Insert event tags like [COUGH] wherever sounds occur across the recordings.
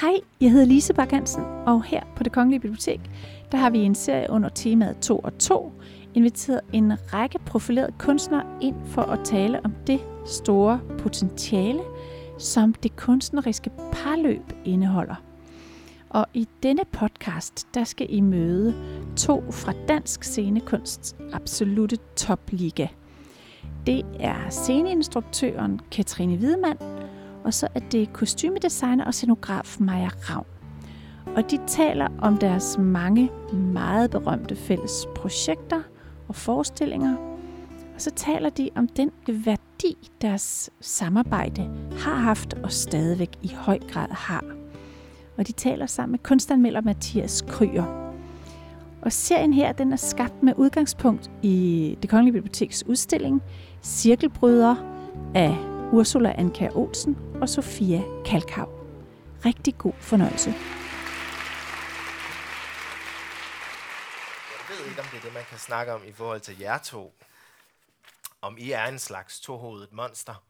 Hej, jeg hedder Lise Bak Hansen, og her på Det Kongelige Bibliotek, der har vi en serie under temaet 2 og 2, inviteret en række profilerede kunstnere ind for at tale om det store potentiale, som det kunstneriske parløb indeholder. Og i denne podcast, der skal I møde to fra dansk scenekunsts absolute topliga. Det er sceneinstruktøren Katrine Hvidemand og så er det kostymedesigner og scenograf Maja Ravn. Og de taler om deres mange meget berømte fælles projekter og forestillinger. Og så taler de om den værdi, deres samarbejde har haft og stadigvæk i høj grad har. Og de taler sammen med kunstanmelder Mathias Kryer. Og serien her, den er skabt med udgangspunkt i Det Kongelige Biblioteks udstilling Cirkelbryder af Ursula Anker Olsen og Sofia Kalkhav. Rigtig god fornøjelse. Jeg ved ikke, om det er det, man kan snakke om i forhold til jer to. Om I er en slags tohovedet monster.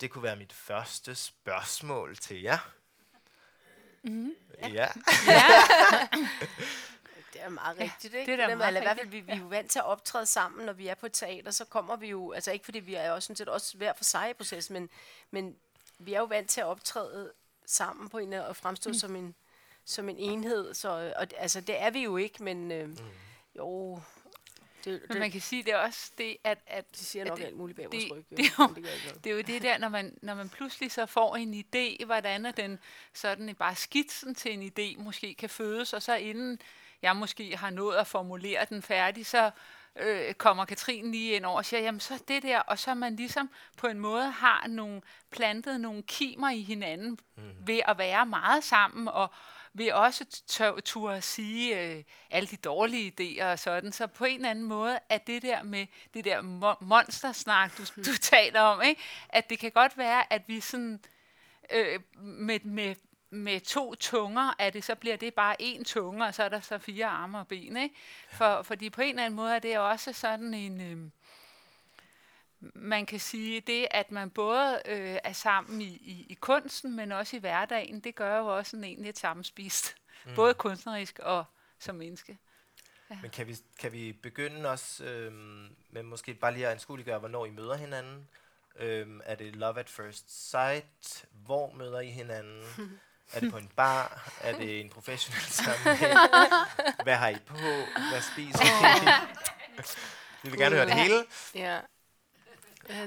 Det kunne være mit første spørgsmål til jer. Mm, ja. ja. [LAUGHS] Det er meget rigtigt, ikke? det er da der, meget eller i hvert fald, vi, vi er jo vant til at optræde sammen, når vi er på et teater, så kommer vi jo, altså ikke fordi vi er jo sådan set også hver for sig i processen, men, men vi er jo vant til at optræde sammen på en og fremstå mm. som, en, som en enhed, så og, altså det er vi jo ikke, men øh, Mm. jo, det, Men man det, kan sige, det er også det, at, at de siger at nok det, alt muligt bag det- vores ryg. det er jo- det det er jo det der, når man, når man pludselig så får en idé, hvordan er den sådan bare skitsen til en idé måske kan fødes, og så inden jeg måske har nået at formulere den færdig, så øh, kommer Katrine lige ind over og siger, jamen så det der, og så man ligesom på en måde har nogle, plantet nogle kimer i hinanden mm. ved at være meget sammen, og ved også turde sige øh, alle de dårlige idéer og sådan. Så på en eller anden måde er det der med det der mo- monstersnak, du, du taler om, ikke? at det kan godt være, at vi sådan øh, med, med, med to tunger, at det så bliver det bare én tunge, og så er der så fire arme og ben. Ikke? For, fordi på en eller anden måde er det også sådan en... Øh, man kan sige, det at man både øh, er sammen i, i, i kunsten, men også i hverdagen, det gør jo også sådan egentlig et sammenspist. Mm. Både kunstnerisk og som menneske. Men kan vi, kan vi begynde også øhm, med måske bare lige at anskueliggøre, hvornår I møder hinanden? Øhm, er det love at first sight? Hvor møder I hinanden? [LAUGHS] Er det på en bar? Er det en professionel sammenhæng? Hvad har I på? Hvad spiser I? [LAUGHS] Vi vil gerne høre det hele. Ja.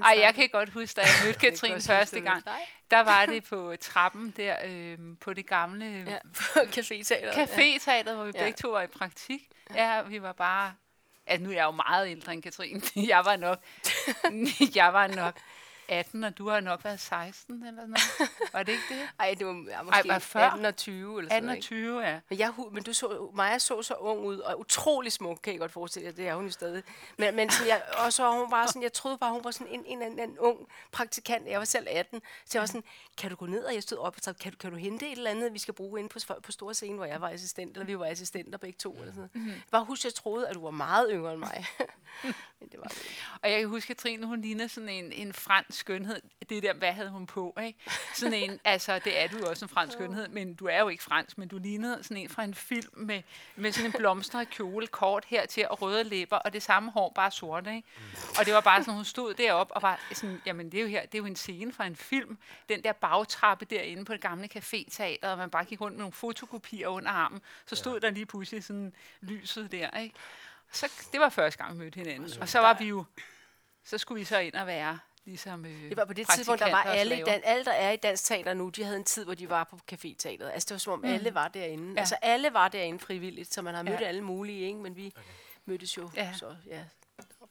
Ej, jeg kan godt huske, da jeg mødte Katrine første gang, der var det på trappen der øh, på det gamle Ja, ja. på caféteateret. caféteateret, hvor vi Ja. begge to var i praktik. Ja, vi var bare... Altså, nu er jeg jo meget ældre end Katrine. [LAUGHS] Jeg var nok, [LAUGHS] jeg var nok 18, og du har nok været 16 eller noget. [LAUGHS] Var det ikke det? Ej, det var måske var før? 18 og 20 eller sådan 18 noget, og ikke? 20, ja. Men, jeg, men du så, Maja så så ung ud, og utrolig smuk, kan jeg godt forestille jer. Det er hun jo stadig. Men, men sådan, jeg, og så var hun bare sådan, jeg troede bare, hun var sådan en, en, en, en ung praktikant. Jeg var selv 18. Så jeg var sådan, kan du gå ned? Og jeg stod op og sagde, kan du, kan du hente et eller andet, vi skal bruge inde på, på store scene, hvor jeg var assistent, eller vi var assistenter begge to. Eller sådan noget. Mm-hmm. Bare husk, jeg troede, at du var meget yngre end mig. [LAUGHS] men det var det. Og jeg kan huske, Katrine, hun ligner sådan en, en fransk skønhed. Det der, hvad havde hun på, ikke? Sådan en, [LAUGHS] altså, det er du jo også en fransk skønhed, men du er jo ikke fransk, men du lignede sådan en fra en film med, med sådan en blomstret kjole, kort hertil og røde læber, og det samme hår, bare sort, ikke? Og det var bare sådan, hun stod deroppe og var sådan, jamen det er jo her, det er jo en scene fra en film. Den der bagtrappe derinde på det gamle caféteater, og man bare gik rundt med nogle fotokopier under armen, så stod ja. der lige pludselig sådan lyset der, ikke? Så det var første gang, vi mødte hinanden. Og så var vi jo, så skulle vi så ind og være ligesom øh, Det var på det tidspunkt, der var alle, dan, alle, der er i dansk teater nu, de havde en tid, hvor de var på caféteateret. Altså, det var som om mm. alle var derinde. Ja. Altså, alle var derinde frivilligt, så man har mødt Ja. alle mulige, ikke? Men vi okay. mødtes jo, Ja. så ja.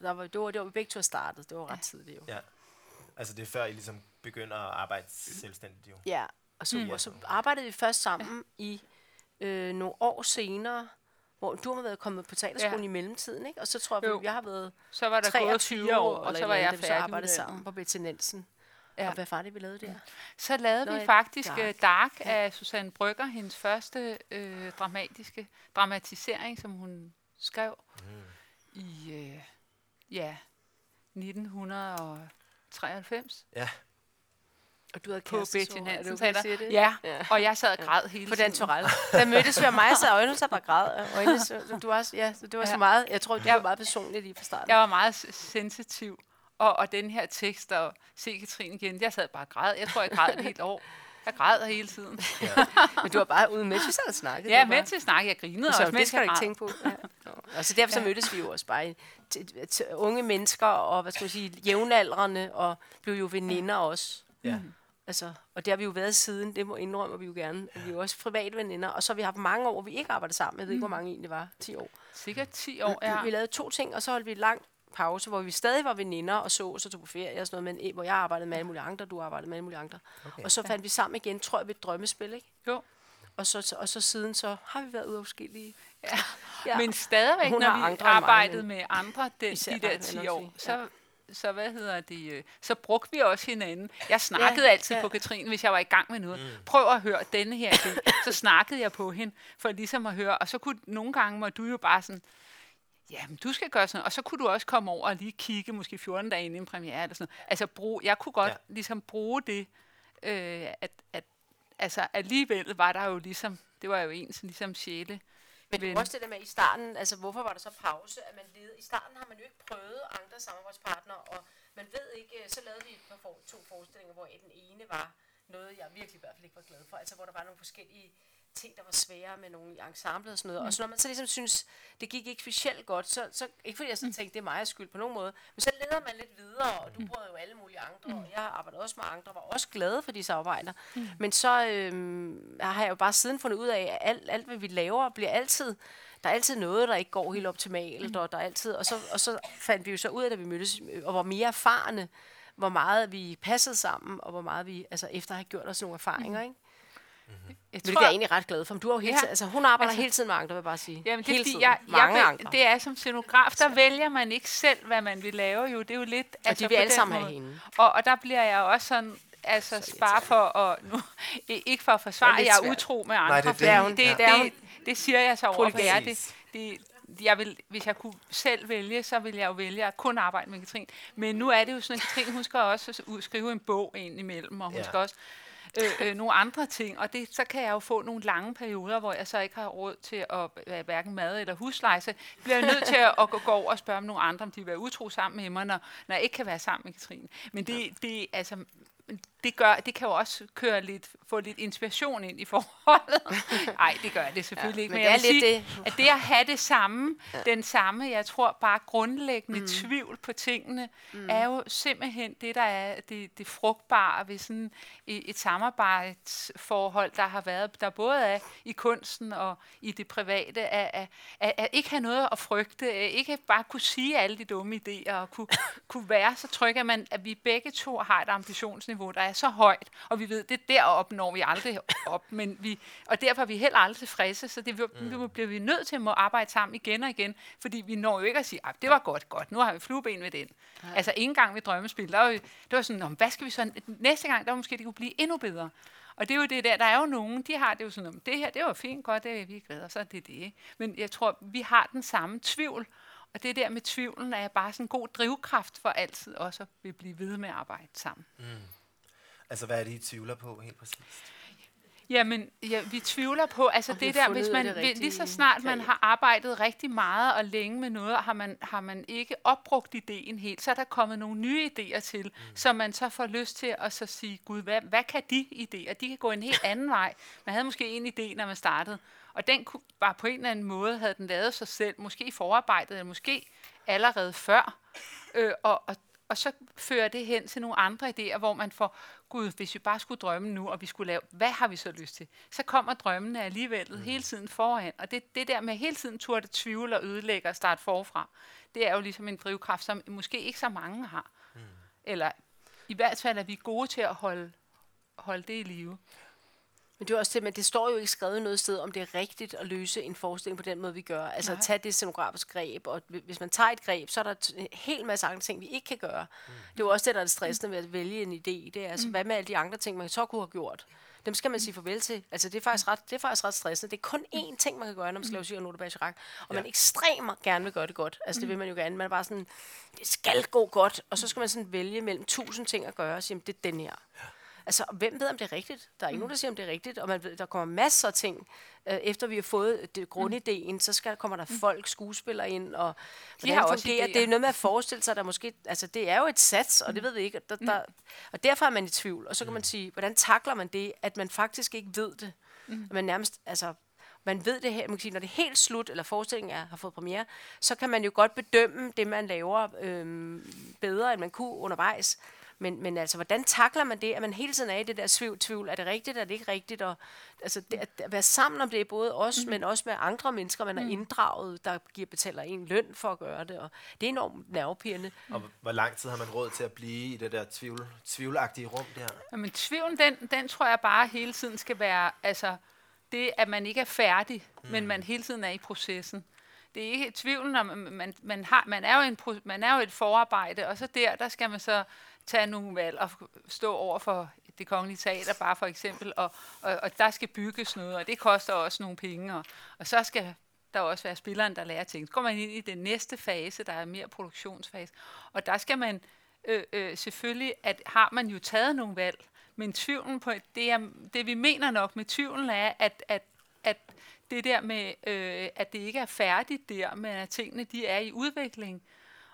Der var, det, var, det var vi begge to startet. Det var ret tidligt jo. Ja. Altså det er før I ligesom begynder at arbejde selvstændigt jo. Ja, og så, Mm. mm. og så arbejdede vi først sammen i øh, nogle år senere, hvor du har været kommet på teaterskolen Ja. i mellemtiden, ikke? Og så tror jeg, Jo. at jeg har været Så var der gået 23 fire år, eller og så var jeg vi så færdig arbejdede sammen på Betty Nielsen. Ja. Og hvad var det, vi lavede der? Så lavede Nå, vi ja, faktisk Dark. Dark, Dark af Susanne Brygger, hendes første øh, dramatiske dramatisering, som hun skrev mm. i øh, ja, 1993. Ja. Og du havde på kæreste, Betty så, er det sige? Ja, Ja. og jeg sad og græd hele På den. Torell. [LAUGHS] Der mødtes vi og mig, så øjnene så bare græd. og Øjnene, så, så du også, ja, så det var så Ja. meget, jeg tror, det Jeg- var meget personligt lige fra starten. Jeg var meget sensitiv. Og, og den her tekst, og se Katrine igen, jeg sad bare og græd. Jeg tror, jeg græd et helt år. Jeg græd hele tiden. Men du var bare ude med, vi sad og snakkede. Jeg er Det var med til at snakke, jeg grinede Så også, det mens skal du jeg ikke tænke på. Ja. Og så derfor så mødtes vi jo også bare unge mennesker og hvad skal man sige, jævnaldrende og blev jo veninder også. Ja. Altså, og det har vi jo været siden, det må indrømme vi jo gerne. At vi er jo også private veninder, og så har vi haft mange år, hvor vi ikke arbejder sammen. Jeg ved ikke, hvor mange egentlig var. 10 år. Sikkert 10 år, ja. Vi lavede to ting, og så holdt vi en lang pause, hvor vi stadig var veninder og så, og så tog på ferie og sådan noget, men eh, hvor jeg arbejdede med alle mulige andre, du arbejdede med alle mulige andre. Okay. Og så fandt vi sammen igen, tror jeg, ved et drømmespil, ikke? Jo. Og så, og så siden så har vi været ude forskellige. Ja. Ja. Men stadigvæk, Hun når vi arbejdede med andre de, Især de der vil 10 jeg nok år, så, så hvad hedder det, øh, så brugte vi også hinanden. Jeg snakkede Ja, altid ja. på Katrine, hvis jeg var i gang med noget. Prøv at høre denne her idé. Så snakkede jeg på hende, for ligesom at høre. Og så kunne nogle gange, må du jo bare sådan, ja, men du skal gøre sådan, og så kunne du også komme over og lige kigge, måske 14 dage inden en premiere eller sådan noget. Altså, brug, jeg kunne godt Ja. ja. ligesom bruge det, øh, at, at altså, alligevel var der jo ligesom, det var jo ens ligesom sjæle. Men det var også det der med i starten, altså hvorfor var der så pause, at man led. I starten har man jo ikke prøvet andre samarbejdspartnere, og man ved ikke, øh, så lavede vi for, to forestillinger, hvor den ene var noget, jeg virkelig i hvert fald ikke var glad for, altså hvor der var nogle forskellige ting, der var svære med nogle i ensemblet og sådan noget. Mm. Og så når man så ligesom synes, det gik ikke specielt godt, så, så ikke fordi jeg så tænkte, det er mig skyld på nogen måde, men så leder man lidt videre, og du prøvede jo alle mulige andre, og jeg arbejdede også med andre, var også glade for de samarbejder. Mm. Men så øhm, har jeg jo bare siden fundet ud af, at alt, alt hvad vi laver, bliver altid der er altid noget, der ikke går helt optimalt, og der er altid, og så, og så fandt vi jo så ud af, da vi mødtes, øh, og var mere erfarne, hvor meget vi passede sammen, og hvor meget vi, altså efter at have gjort os nogle erfaringer, ikke? Jeg Hvilket jeg er egentlig ret glad for. Men du har jo hele Ja. tiden, altså hun arbejder Altså- hele tiden med andre, vil jeg bare sige. Jamen, det er hele tiden. jeg, Mange jeg, andre. det er som scenograf, der vælger man ikke selv, hvad man vil lave jo. Det er jo lidt... og de vil alle sammen have hende. Og, og der bliver jeg også sådan, altså bare for at, nu, [LAUGHS] ikke for at forsvare, lidt jeg er utro med andre. Nej, det er det. Det hun. det, Det det, det, det siger jeg så over for. Det, det, jeg vil, hvis jeg kunne selv vælge, så ville jeg jo vælge at kun arbejde med Katrin. Men nu er det jo sådan, at Katrin, hun skal også skrive en bog ind imellem, og hun Ja. ja. skal også øh, øh, nogle andre ting. Og det, så kan jeg jo få nogle lange perioder, hvor jeg så ikke har råd til at øh, hverken mad eller husleje. Så bliver jeg nødt til at, at gå, gå over og spørge om nogle andre, om de vil være utro sammen med mig, når, når jeg ikke kan være sammen med Katrine. Men det, det, altså, det, gør, det kan jo også køre lidt, få lidt inspiration ind i forholdet. [LAUGHS] Nej, det gør det selvfølgelig Ja, ikke. men Men, det jeg er vil lidt sige, det. at det at have det samme, ja. den samme, jeg tror bare grundlæggende mm. tvivl på tingene, mm. er jo simpelthen det, der er det, det frugtbare ved sådan et, et samarbejdsforhold, der har været, der både er i kunsten og i det private, at, at, at, at ikke have noget at frygte, at ikke bare kunne sige alle de dumme idéer, og kunne, kunne være så trygge, at, man, at vi begge to har et ambitionsniveau, der er så højt, og vi ved, det deroppe når vi aldrig op, [LAUGHS] men vi, og derfor er vi heller aldrig tilfredse, så det mm. vi, bliver vi nødt til at må arbejde sammen igen og igen, fordi vi når jo ikke at sige, at det var godt, godt, nu har vi flueben ved den. Ja. Altså ikke engang ved drømmespil, der var, det var sådan, "Nå, men hvad skal vi så, næste gang, der måske det kunne blive endnu bedre. Og det er jo det der, der er jo nogen, de har det jo sådan, "Nå, men det her, det var fint, godt, det er vi glade, og så er det det. ikke? Men jeg tror, vi har den samme tvivl, og det der med tvivlen er bare sådan en god drivkraft for altid også at blive ved med at arbejde sammen. Altså, hvad er det, I tvivler på helt præcist? Jamen, ja, vi tvivler på, altså vi det der, hvis man, det lige så snart man har arbejdet rigtig meget og længe med noget, har man, har man ikke opbrugt ideen helt, så er der kommet nogle nye idéer til, mm. som man så får lyst til at så sige, gud, hvad, hvad kan de idéer? De kan gå en helt anden vej. Man havde måske en idé, når man startede, og den kunne, var på en eller anden måde, havde den lavet sig selv, måske i forarbejdet, eller måske allerede før, øh, og, og og så fører det hen til nogle andre idéer, hvor man får, gud, hvis vi bare skulle drømme nu, og vi skulle lave, hvad har vi så lyst til? Så kommer drømmene alligevel mm. hele tiden foran. Og det, det der med hele tiden turde tvivle og ødelægge og starte forfra, det er jo ligesom en drivkraft, som måske ikke så mange har. Mm. Eller i hvert fald er vi gode til at holde, holde det i live. Men det er også det, men det står jo ikke skrevet noget sted, om det er rigtigt at løse en forestilling på den måde, vi gør. Altså Nej. at tage det scenografisk greb, og hvi- hvis man tager et greb, så er der en hel masse andre ting, vi ikke kan gøre. Mm. Det er jo også det, der er det stressende ved at vælge en idé. Det er altså, mm. hvad med alle de andre ting, man så kunne have gjort? Dem skal man sige farvel til. Altså, det er faktisk ret, det er faktisk ret stressende. Det er kun én ting, man kan gøre, når man skal lave Cyrano de Bergerac. Og man ekstremt gerne vil gøre det godt. Altså, det vil man jo gerne. Man er bare sådan, det skal gå godt. Og så skal man sådan vælge mellem tusind ting at gøre, og sige, "Jamen, det er den her. Altså, hvem ved, om det er rigtigt? Der er ikke nogen, der siger, om det er rigtigt, og man ved, der kommer masser af ting. Øh, efter vi har fået det, grundideen, så skal, kommer der folk, skuespillere ind, og De har også idéer. Det er noget med at forestille sig, der måske, altså det er jo et sats, og det ved vi ikke. Der, der, og derfor er man i tvivl, og så kan man sige, hvordan takler man det, at man faktisk ikke ved det? At man nærmest, altså, man ved det her, man kan sige, når det er helt slut, eller forestillingen er, har fået premiere, så kan man jo godt bedømme det, man laver øhm, bedre, end man kunne undervejs. Men, men altså, hvordan takler man det, at man hele tiden er i det der tvivl, tvivl er det rigtigt, er det ikke rigtigt, og altså, det, at, være sammen om det er både os, mm. men også med andre mennesker, man har inddraget, der giver betaler en løn for at gøre det, og det er enormt nervepirrende. Og hvor lang tid har man råd til at blive i det der tvivl, tvivlagtige rum der? Jamen, tvivlen, den, den tror jeg bare hele tiden skal være, altså, det, at man ikke er færdig, mm. men man hele tiden er i processen. Det er ikke tvivlen, om man, man, man, har, man, er jo en, man er jo et forarbejde, og så der, der skal man så tage nogle valg og stå over for det kongelige teater, bare for eksempel, og, og, og der skal bygges noget, og det koster også nogle penge, og, og så skal der også være spilleren, der lærer ting. Så går man ind i den næste fase, der er mere produktionsfase, og der skal man øh, øh, selvfølgelig, at har man jo taget nogle valg, men tvivlen på, det, er, det vi mener nok med tvivlen er, at, at, at det der med, øh, at det ikke er færdigt der, men at tingene de er i udvikling,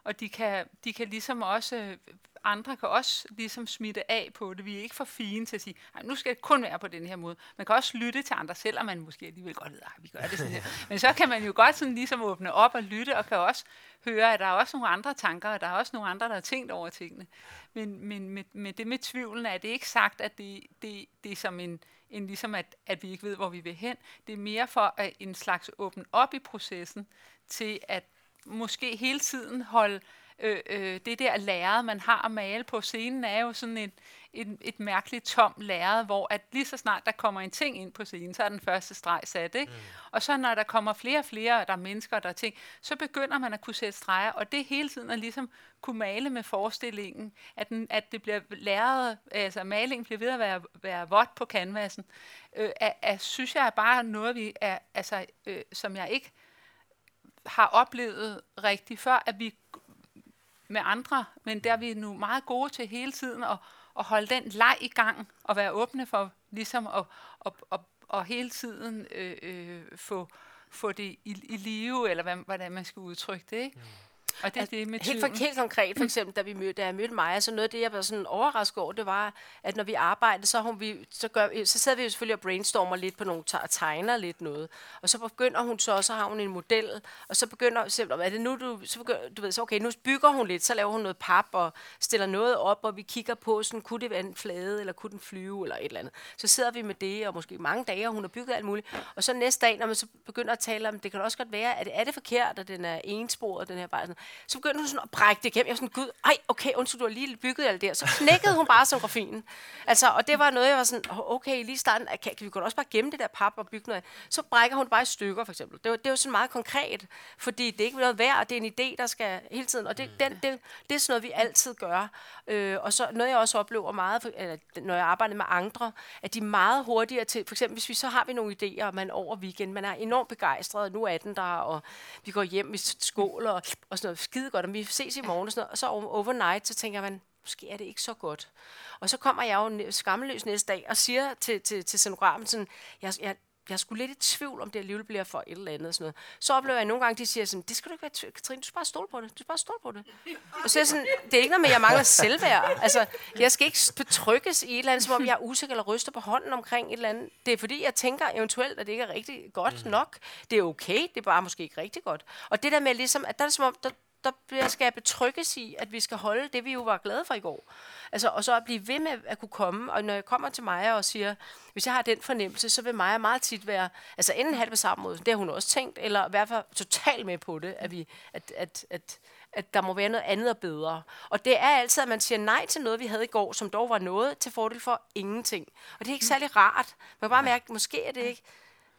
og de kan, de kan ligesom også, andre kan også ligesom smitte af på det. Vi er ikke for fine til at sige, nu skal det kun være på den her måde. Man kan også lytte til andre, selvom man måske alligevel godt ved, at vi gør det sådan her. Men så kan man jo godt sådan ligesom åbne op og lytte, og kan også høre, at der er også nogle andre tanker, og der er også nogle andre, der har tænkt over tingene. Men, men med, med det med tvivlen er det ikke sagt, at det, det, det er som en, en ligesom at, at vi ikke ved, hvor vi vil hen. Det er mere for at en slags åbne op i processen til at måske hele tiden holde øh, øh, det der lærred, man har at male på scenen, er jo sådan et, et, et mærkeligt tom lærred, hvor at lige så snart der kommer en ting ind på scenen, så er den første streg sat. Ikke? Mm. Og så når der kommer flere og flere, og der er mennesker, der er ting, så begynder man at kunne sætte streger, og det hele tiden at ligesom kunne male med forestillingen, at, den, at det bliver lærred, altså malingen bliver ved at være, være vådt på canvasen, øh, er, er, synes jeg er bare noget, vi er, altså, øh, som jeg ikke har oplevet rigtig før, at vi med andre, men der er vi nu meget gode til hele tiden at, at holde den leg i gang og være åbne for ligesom at, at, at, at hele tiden øh, øh, få, få det i, i live, eller hvad, hvordan man skal udtrykke det. Ikke? Mm. Og det er det med Helt, for, helt konkret, for eksempel, da, vi mødte, da jeg mødte Maja, så noget af det, jeg var sådan overrasket over, det var, at når vi arbejdede, så, hun, vi, så, gør, så sad vi jo selvfølgelig og brainstormer lidt på nogle, og tegner lidt noget. Og så begynder hun så, så har hun en model, og så begynder, så, er det nu, du, så begynder, du ved, så okay, nu bygger hun lidt, så laver hun noget pap og stiller noget op, og vi kigger på, sådan, kunne det være en flade, eller kunne den flyve, eller et eller andet. Så sidder vi med det, og måske mange dage, og hun har bygget alt muligt. Og så næste dag, når man så begynder at tale om, det kan også godt være, at er det forkert, at den er ensporet, den her bare sådan, så begyndte hun sådan at brække det igennem. Jeg var sådan, gud, ej, okay, undskyld, du har lige bygget alt det her. Så knækkede hun bare scenografien. Altså, og det var noget, jeg var sådan, "Åh, okay, lige i starten, kan, kan vi godt også bare gemme det der pap og bygge noget af?" Så brækker hun bare i stykker, for eksempel. Det var, det var sådan meget konkret, fordi det er ikke noget værd, det er en idé, der skal hele tiden, og det, den, det, det er sådan noget, vi altid gør. Øh, og så noget, jeg også oplever meget, for- eller, når jeg arbejder med andre, at de er meget hurtigere til, for eksempel hvis vi så har vi nogle idéer, og man over weekend, man er enormt begejstret, og nu er den der, og vi går hjem, vi skåler, og, og sådan noget skide godt, og vi ses i morgen, og, sådan noget, og så over- overnight, så tænker man, måske er det ikke så godt. Og så kommer jeg jo skammeløs næste dag og siger til, til, til scenografen sådan, jeg, jeg, jeg skulle lidt i tvivl, om det alligevel bliver for et eller andet. Sådan noget. Så oplever jeg nogle gange, de siger sådan, det skal du ikke være Katrine, du skal bare stole på det. Du skal bare stole på det. Og så er jeg sådan, det er ikke noget med, at jeg mangler selvværd. Altså, jeg skal ikke betrykkes i et eller andet, som om jeg er usikker eller ryster på hånden omkring et eller andet. Det er fordi, jeg tænker eventuelt, at det ikke er rigtig godt nok. Det er okay, det er bare måske ikke rigtig godt. Og det der med ligesom, at der er det som om, der, der bliver- skal jeg betrygges i, at vi skal holde det, vi jo var glade for i går. Altså, og så at blive ved med at kunne komme, og når jeg kommer til Maja og siger, hvis jeg har den fornemmelse, så vil Maja meget tit være, altså enten have det på samme måde, det har hun også tænkt, eller i hvert fald totalt med på det, at, vi, at, at, at, at der må være noget andet og bedre. Og det er altid, at man siger nej til noget, vi havde i går, som dog var noget til fordel for ingenting. Og det er ikke særlig rart. Man kan bare mærke, måske er det ikke,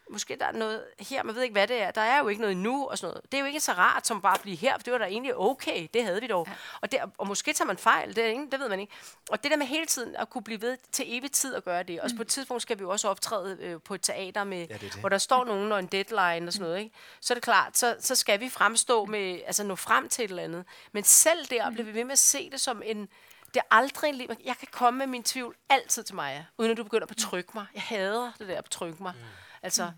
måske der er noget her, man ved ikke, hvad det er. Der er jo ikke noget nu og sådan noget. Det er jo ikke så rart som bare at blive her, for det var da egentlig okay, det havde vi dog. Ja. Og, det, og måske tager man fejl, det, er ingen, det ved man ikke. Og det der med hele tiden at kunne blive ved til evig tid at gøre det. Og mm. på et tidspunkt skal vi jo også optræde øh, på et teater, med, det er det. hvor der står nogen og en deadline og sådan noget. Ikke? Så er det klart, så, så skal vi fremstå med, altså nå frem til et eller andet. Men selv der bliver vi ved med at se det som en, det er aldrig... Jeg kan komme med min tvivl altid til mig, uden at du begynder at betrykke mig. Jeg hader det der at betrykke mig. Mm. Altså,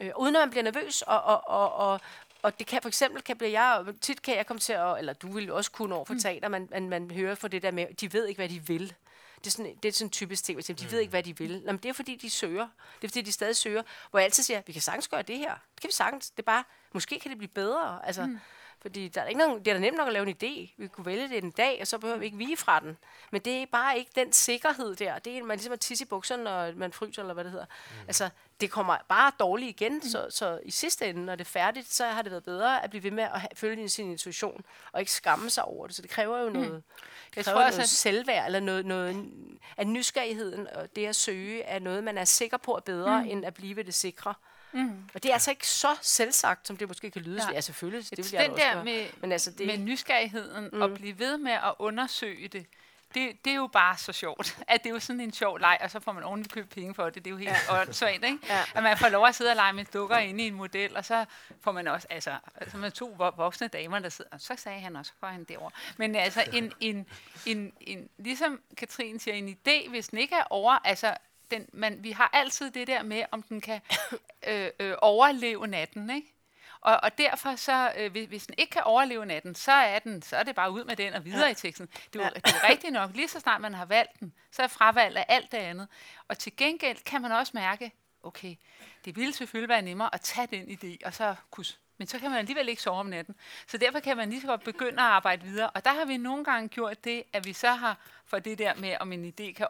øh, uden at man bliver nervøs, og, og, og, og, og det kan for eksempel, kan blive jeg, tit kan jeg komme til at, eller du vil også kunne over for teater, man, man, man hører for det der med, de ved ikke, hvad de vil. Det er sådan, det er sådan typisk ting, de ved ikke, hvad de vil. Nå, men det er fordi, de søger. Det er fordi, de stadig søger. Hvor jeg altid siger, vi kan sagtens gøre det her. Det kan vi sagtens. Det er bare, måske kan det blive bedre. Altså, mm. Fordi der er ikke nogen, det er da nemt nok at lave en idé. Vi kunne vælge det en dag, og så behøver vi ikke vige fra den. Men det er bare ikke den sikkerhed der. Det er, man ligesom at tisse i bukserne, når man fryser, eller hvad det hedder. Mm. Altså, det kommer bare dårligt igen, mm. så, så i sidste ende, når det er færdigt, så har det været bedre at blive ved med at have, følge sin intuition, og ikke skamme sig over det. Så det kræver jo noget, det Jeg kræver tror noget også, at- selvværd, eller noget, noget at nysgerrigheden og det at søge er noget, man er sikker på er bedre, mm. end at blive ved det sikre. Mm. Og det er altså ikke så selvsagt, som det måske kan lyde. Nej. Ja, selvfølgelig. Det vil Det jeg den også der gøre. med, Men altså, det, med nysgerrigheden mm. og blive ved med at undersøge det, det, det er jo bare så sjovt, [LAUGHS] at det er jo sådan en sjov leg, og så får man ordentligt købt penge for det. Det er jo helt ja. åndssvagt, ikke? Ja. At man får lov at sidde og lege med dukker inde i en model, og så får man også, altså, altså med to vo- voksne damer, der sidder, og så sagde han også, så går han derover. Men altså, en, en, en, en, ligesom Katrin siger, en idé, hvis den ikke er over, altså, den, man, vi har altid det der med, om den kan [COUGHS] øh, øh, overleve natten, ikke? Og, og derfor så, øh, hvis, hvis den ikke kan overleve natten, så er, den, så er det bare ud med den og videre ja. i teksten. Det er, jo, det er rigtigt nok, lige så snart man har valgt den, så er fravalg af alt det andet. Og til gengæld kan man også mærke, okay, det ville selvfølgelig være nemmere at tage den idé, og så kus. Men så kan man alligevel ikke sove om natten. Så derfor kan man lige så godt begynde at arbejde videre. Og der har vi nogle gange gjort det, at vi så har, for det der med, om en idé kan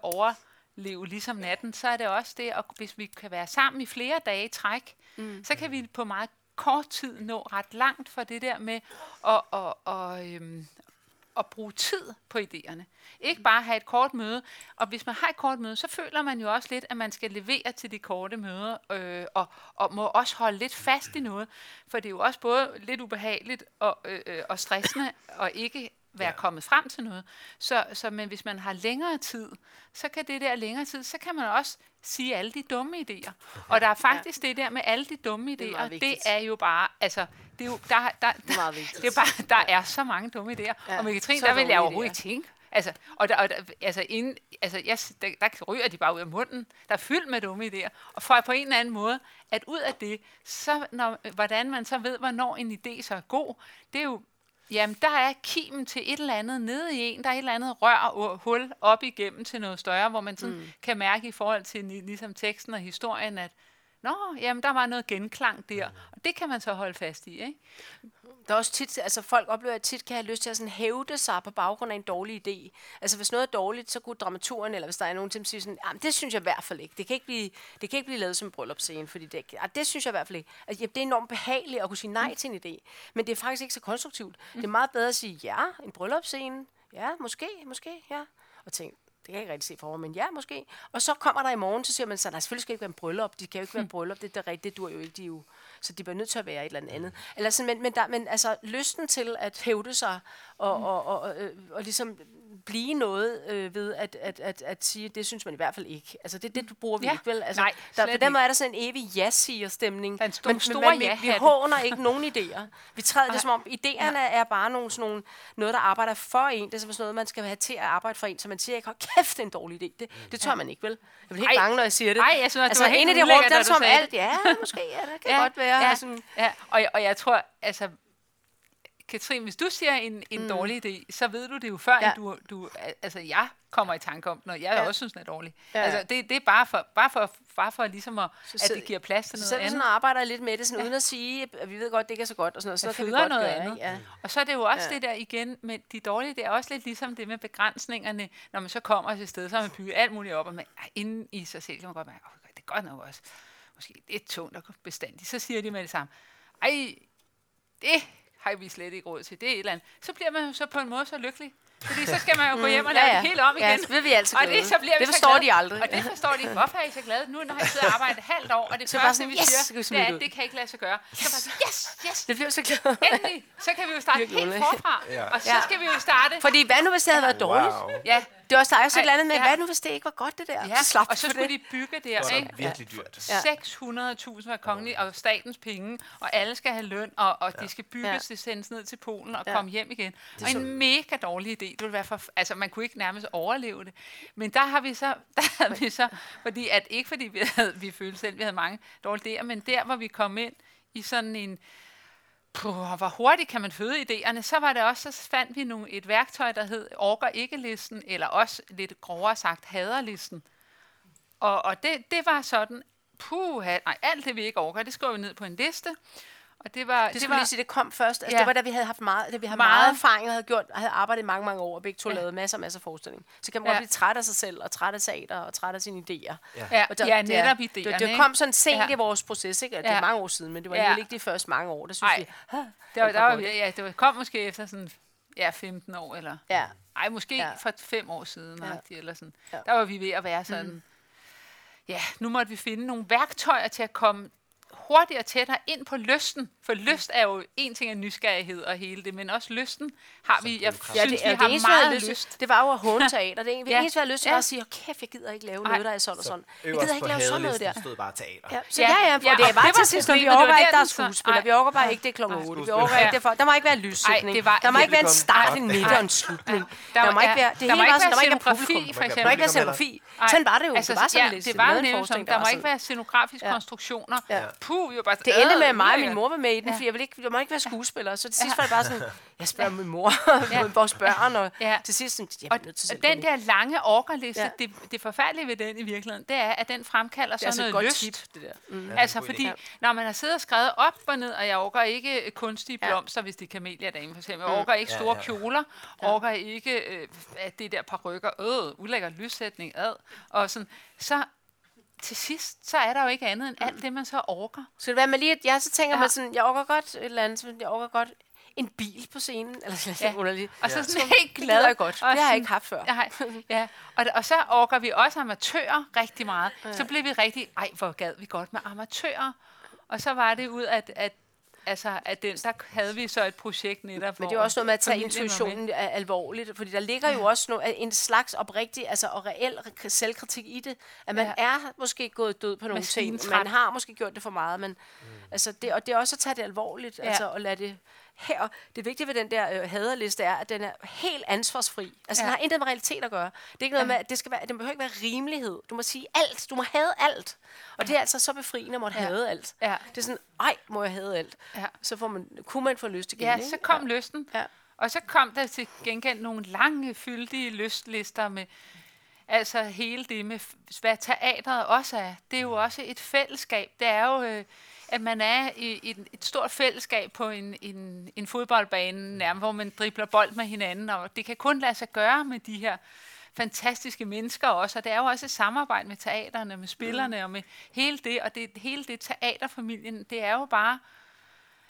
overleve ligesom natten, så er det også det, at hvis vi kan være sammen i flere dage i træk, mm. så kan vi på meget kort tid nå ret langt for det der med at, at, at, øhm, at bruge tid på idéerne. Ikke bare have et kort møde. Og hvis man har et kort møde, så føler man jo også lidt, at man skal levere til de korte møder, øh, og, og må også holde lidt fast i noget. For det er jo også både lidt ubehageligt og, øh, øh, og stressende, og ikke være Ja. kommet frem til noget. Så, så men hvis man har længere tid, så kan det der længere tid, så kan man også sige alle de dumme idéer. Og der er faktisk ja. det der med alle de dumme er idéer, det, vigtigt. det er jo bare, altså, det er jo, der, der, Det er det er bare, der er så mange dumme idéer. Ja, og med Katrin, så der vil jeg overhovedet ikke tænke. Altså, og der, og der, altså, inden, altså jeg, s- der, der ryger de bare ud af munden. Der er fyldt med dumme idéer. Og for på en eller anden måde, at ud af det, så når, hvordan man så ved, hvornår en idé så er god, det er jo, jamen der er kimen til et eller andet nede i en, der er et eller andet rør og hul op igennem til noget større, hvor man sådan mm. kan mærke i forhold til ligesom teksten og historien, at Nå, jamen der var noget genklang der, og det kan man så holde fast i, ikke? Der er også tit, altså folk oplever, at tit kan have lyst til at sådan hævde sig på baggrund af en dårlig idé. Altså hvis noget er dårligt, så kunne dramaturen, eller hvis der er nogen til, sige sådan, jamen det synes jeg i hvert fald ikke. Det kan ikke blive, det kan ikke blive lavet som en bryllupsscene, fordi det, ah, det synes jeg i hvert fald ikke. Altså, jamen, det er enormt behageligt at kunne sige nej til en idé, men det er faktisk ikke så konstruktivt. Det er meget bedre at sige, ja, en bryllupsscene, ja, måske, måske, ja. Og tænke, kan jeg ikke rigtig se for mig, men ja, måske. Og så kommer der i morgen, så siger man så, nej, selvfølgelig skal ikke være en bryllup. De kan jo ikke være en bryllup, det, det, det, det dur jo ikke. De er jo, så de bliver nødt til at være et eller andet andet. Eller sådan, men, men, der, men altså, lysten til at hævde sig og, og, og, og, øh, og ligesom blive noget øh, ved at, at, at, at sige, det synes man i hvert fald ikke. Altså, det, det bruger vi Ja. ikke, vel? Altså, Nej, der, på den måde er der sådan en evig ja-siger-stemning. Der er en stor- men, men store man, vi, vi håner ikke nogen [LAUGHS] idéer. Vi træder det som om, idéerne er bare nogle, sådan nogle, noget, der arbejder for en. Det er sådan noget, man skal have til at arbejde for en, så man siger ikke, kæft, det er en dårlig idé. Det, det tør man ikke, vel? Jeg bliver helt Ej. bange, når jeg siger det. Ej, jeg synes også, det altså, var helt en af de rum, der er som alt, ja, måske, ja, det kan ja, godt være. Ja, Sådan, ja. Og, jeg- og jeg tror, altså, Katrin, hvis du siger en, en mm. dårlig idé, så ved du det jo før, Ja. ja. du, du, altså jeg kommer i tanke om, når jeg Ja. ja. også synes, den er dårlig. Ja. Ja. Altså, det, det er bare for, bare for, bare for ligesom at, Så at selv- det giver plads til så noget selv andet. sådan arbejder jeg lidt med det, sådan, uden at sige, at vi ved godt, det ikke er så godt, og sådan noget, så Der kan vi godt noget gøre, andet. ikke? Ja. Og så er det jo også Ja. ja. det der igen med de dårlige, det er også lidt ligesom det med begrænsningerne, når man så kommer til et sted, så har man bygget alt muligt op, og man, inden i sig selv kan man godt mærke, oh, det er godt nok også, måske lidt tungt og bestandigt. Så siger de med det samme, ej, det har vi slet ikke råd til, det er et eller andet. Så bliver man jo så på en måde så lykkelig, fordi så skal man jo gå hjem og Ja, lave ja. det hele om igen. Ja, så vi altid og det, så bliver Det vi så forstår glade. de aldrig. Og det forstår de ikke. Hvorfor er I så glade? Nu har I siddet og arbejdet et halvt år, og det [LAUGHS] Så bare første, sådan, vi yes, siger, så det er, det at det kan ikke lade sig gøre. Så bare sige, yes, yes, Det bliver så glad. endelig, så kan vi jo starte [LAUGHS] helt forfra. [LAUGHS] Ja. Og så Ja. skal vi jo starte. Fordi hvad nu, hvis det havde været dårligt? Wow. Ja, Det er også, der også et Ej, eller andet med, ja. hvad nu hvis det ikke var godt, det der? Ja, slap og så skulle det. de bygge der, Det var ikke? virkelig dyrt. Ja. 600.000 var kongelige, og statens penge, og alle skal have løn, og, og ja. de skal bygges, Ja. ja. det sendes ned til Polen og Ja. ja. komme hjem igen. Og en mega dårlig idé. Det ville være for, altså, man kunne ikke nærmest overleve det. Men der har vi så, [LAUGHS] der har vi så fordi at, ikke fordi vi, havde, vi følte selv, vi havde mange dårlige idéer, men der, hvor vi kom ind i sådan en, Puh, hvor hurtigt kan man føde idéerne, så var det også, så fandt vi nogle, et værktøj, der hed orker ikke-listen, eller også lidt grovere sagt haderlisten. Og, og det, det var sådan, puh, nej, alt det vi ikke orker, det skriver vi ned på en liste. Og det var, Det skulle lige sige, det kom først. Altså, Ja. Det var da vi havde haft meget, da vi havde Meget. meget, erfaring og havde, gjort, havde arbejdet i mange, mange år, og begge to Ja. lavet masser og masser af forestilling. Så kan man Ja. godt blive træt af sig selv, og træt af teater, og træt af sine idéer. Ja. ja, Og der- ja, det- netop Det, idéerne. det, ikke? kom sådan sent Ja. i vores proces, ikke? Og Det er Ja. mange år siden, men det var Ja. ikke de første mange år. Der synes Ej. vi, "Huh, Det var, det der var var, godt." ja, det var, kom måske efter sådan, ja, 15 år, eller... ja. Ej, måske Ja. for fem år siden, Ja. ja. eller sådan. Ja. Der var vi ved at være sådan... Mm. Ja, nu måtte vi finde nogle værktøjer til at komme hurtigere tættere ind på lysten. For lyst er jo en ting af nysgerrighed og hele det, men også lysten har vi, jeg synes, Ja, det, vi ja, har det eneste, vi meget lyst lyst. det var jo at håne teater. Det, det Ja. eneste, vi havde lyst til, Ja. var at sige, oh, kæft, jeg gider ikke lave noget, der er sådan og sådan. Jeg gider ikke lave sådan noget der. stod bare teater. Ja, så Ja, ja, ja, ja, og det er bare til sidst, vi overgår ikke, der, er skuespiller. Vi overgår bare ikke, det er klokken 8. Vi overgår ikke det for. Der må ikke være lyssætning. Der må ikke være en start, en midt og en slutning. Der, må ikke være, det hele ikke var der må ikke være publikum. for Der Der må ikke være scenografi. Sådan var det jo. Altså, Det var sådan lidt. det Vi var jo der var må ikke være scenografiske Ja. konstruktioner. Ja. Puh, vi var bare Det endte med, "Øh, at mig og min ulækkert." mor var med i den, Ja. fordi jeg ville ikke, der må ikke være skuespillere. Så til sidst var det bare sådan, jeg spørger min mor, [LAUGHS] Ja. vores børn, og Ja. til sidst sådan, jeg Og, nødt til og den der lange orkerliste, Ja. ja. det, det forfærdelige ved den i virkeligheden, det er, at den fremkalder er sådan altså et noget lyst. tip, det der. Mm. Ja, Altså fordi, idé. når man har siddet og skrevet op og ned, og jeg orker ikke øh, kunstige Ja. blomster, hvis det er kameliadame for eksempel, jeg orker ikke Ja, store ja. kjoler, orker ikke øh, at det der par rykker, øh, ulækker lyssætning, ad, og sådan, så til sidst, så er der jo ikke andet end alt det, man så orker. Så det være med lige, at jeg så tænker Ja. man sådan, jeg overgår godt et eller andet, jeg overgår godt en bil på scenen, [LAUGHS] eller sådan Ja. ja. underligt. Og så Ja. sådan [LAUGHS] helt Det glad. jeg godt. og Det har jeg ikke haft før. Nej, ja. Og, og så orker vi også amatører rigtig meget. Så blev vi rigtig, ej, hvor gad vi godt med amatører. Og så var det ud at, at altså, at den, der havde vi så et projekt netop, Men det er også noget med at tage intuitionen al- alvorligt, fordi der ligger jo også noget, en slags oprigtig altså, og reel selvkritik i det, at man Ja. ja. er måske gået død på nogle ting, man har måske gjort det for meget, men mm. altså, det, og det er også at tage det alvorligt, Ja. ja. altså at lade det her. Det vigtige ved den der øh, haderliste er, at den er helt ansvarsfri. Altså, ja. Ja. den har intet med realitet at gøre. Det er ikke noget Ja. med, at det skal være, det behøver ikke være rimelighed. Du må sige alt. Du må have alt. Og det er altså så befriende at måtte Ja. have alt. Ja. Det er sådan, ej, må jeg have alt. Ja. Så får man, kunne man få lyst igen. Ja, ikke? så kom ja. lysten. Ja. Og så kom der til gengæld nogle lange, fyldige lystlister med altså hele det med, hvad teateret også er. Det er jo også et fællesskab. Det er jo, øh, at man er i, i et, stort fællesskab på en, en, en fodboldbane, nærmest, hvor man dribler bold med hinanden, og det kan kun lade sig gøre med de her fantastiske mennesker også, og det er jo også et samarbejde med teaterne, med spillerne, og med hele det, og det, hele det teaterfamilien, det er jo bare,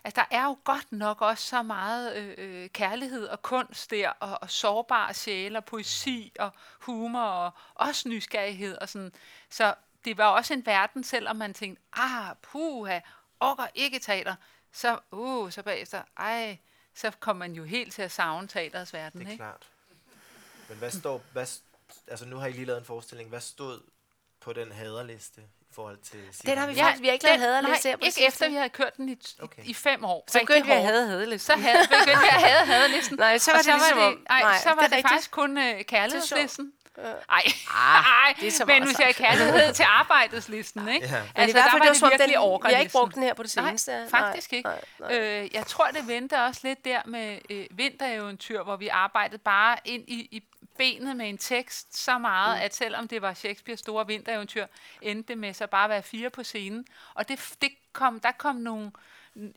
Altså, der er jo godt nok også så meget øh, øh, kærlighed og kunst der, og, og sårbare sjæle, og poesi og humor, og også nysgerrighed og sådan. Så det var også en verden, selvom man tænkte, ah, puha, orker ikke teater, så, uh, så bagefter, ej, så kom man jo helt til at savne teaterets verden, Det er ikke? klart. Men hvad står, hvad, altså nu har I lige lavet en forestilling. Hvad stod på den haderliste i forhold til Den har vi Simon? faktisk, vi har ikke lavet haderliste her nej, på det ikke sidste. efter vi havde kørt den i, Okay. i fem år. Så begyndte vi at have hadeliste. Så havde, begyndte vi at have hadelisten. [LAUGHS] Nej, så Og var det ligesom om- ej, nej, så var det det, faktisk kun uh, kærlighedslisten. Ej, Ah, [LAUGHS] det er så men nu siger jeg kærlighed til arbejdslisten, ikke? Ja. Men i Altså, hvert der fald, var det var virkelig den, vi har ikke orkerlisten. brugt den her på det seneste. Nej, faktisk ikke. Nej, nej. Øh, jeg tror, det vendte også lidt der med øh, vintereventyr, hvor vi arbejdede bare ind i, i benet med en tekst så meget, mm. at selvom det var Shakespeares store vintereventyr, endte det med så bare at være fire på scenen. Og det, det kom, der kom nogle,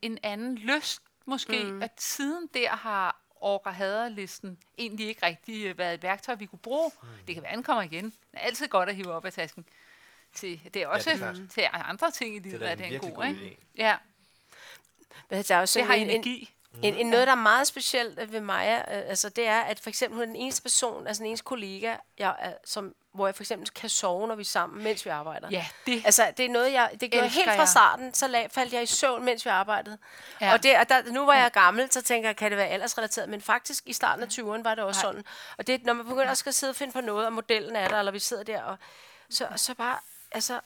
en anden lyst måske, mm. at siden der har orker haderlisten egentlig ikke rigtig øh, været et værktøj, vi kunne bruge. Mm. Det kan være, den kommer igen. Det er altid godt at hive op af tasken. Til, det er også det er til andre ting i Det er livet, er en det en virkelig god, god ikke? idé. Ja, Men der er også det har en, en, energi. En, en noget, der er meget specielt ved Maja, øh, altså det er, at for eksempel hun er den eneste person, altså den eneste kollega, jeg, er, som, hvor jeg for eksempel kan sove, når vi er sammen, mens vi arbejder. Ja, det Altså, det er noget, jeg... Det gjorde jeg helt fra starten, så lag, faldt jeg i søvn, mens vi arbejdede. Ja. Og, det, og der, nu var jeg gammel, så tænker jeg, kan det være aldersrelateret? Men faktisk i starten af 20'erne var det også Nej. sådan. Og det, når man begynder at skal sidde og finde på noget, og modellen er der, eller vi sidder der, og så, så bare... Altså,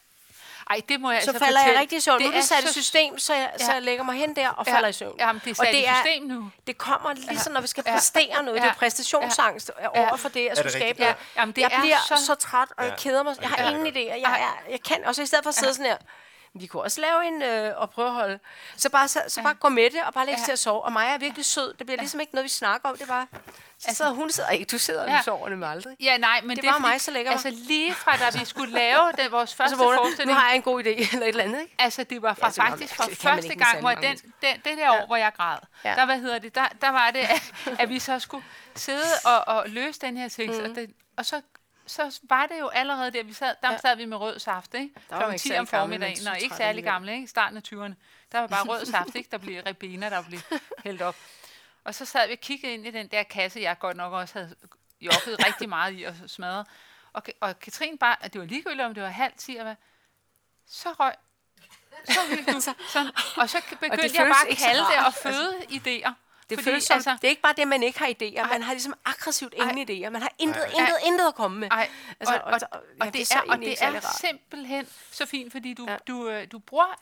Ej, det må jeg så altså falder jeg fortælle. rigtig i søvn. Nu er det sat i så- system, så jeg, så Ja. jeg lægger mig hen der og falder i søvn. Jamen, det er og sat i er, system nu. det kommer ligesom, når vi skal Ja. præstere noget. Det er Ja. jo præstationsangst over for det, at skulle det skabe. Ja. Jamen, det jeg er bliver så- så, træt, og jeg Ja. keder mig. Jeg har Ja. ingen idéer. Jeg, er, jeg kan, og så i stedet for at sidde sådan her, vi kunne også lave en øh, og prøve at holde. Så bare, så, så bare gå med det, og bare lægge Ja. til at sove. Og Maja er virkelig sød. Det bliver ligesom ikke noget, vi snakker om. Det bare, så sidder hun sidder, ikke, du sidder og Ja. ja. sover nemlig aldrig. Ja, nej, men det, Det var mig, så lægger mig. Altså lige fra da vi skulle lave det, vores [LAUGHS] Og første nu forestilling, har jeg en god idé, [LAUGHS] eller et eller andet, ikke? Altså, det var fra, Ja, så faktisk det fra første gang, hvor den, den, det der år, hvor jeg græd, Ja. der, hvad hedder det, der, der var det, at, at vi så skulle sidde og, og løse den her tekst, mm. og, det, og så, så var det jo allerede der, vi sad, der ja. Sad vi med rød saft, ikke? var Klokken ikke 10 særlig om formiddagen, og ikke 30 særlig gamle, ikke? I starten af 20'erne. Der var bare rød saft, ikke? Der blev ribena, der blev hældt op. Og så sad vi og kiggede ind i den der kasse, jeg godt nok også havde jobbet rigtig meget i og smadret. Og, og Katrin bare, at det var ligegyldigt, om det var halv ti, og hvad, så røg så ville du [LAUGHS] sådan, og så begyndte jeg føles bare at ikke så kalde det og føde idéer. Det, Fordi, føles som, altså, det er ikke bare det, man ikke har idéer. Man har ligesom aggressivt ingen idéer. Man har intet, Ej. intet, intet at komme med. Ej, Altså, og, og, og- og, ja, og det det er og det er simpelthen så fint, fordi du, Ja. du, øh, du bruger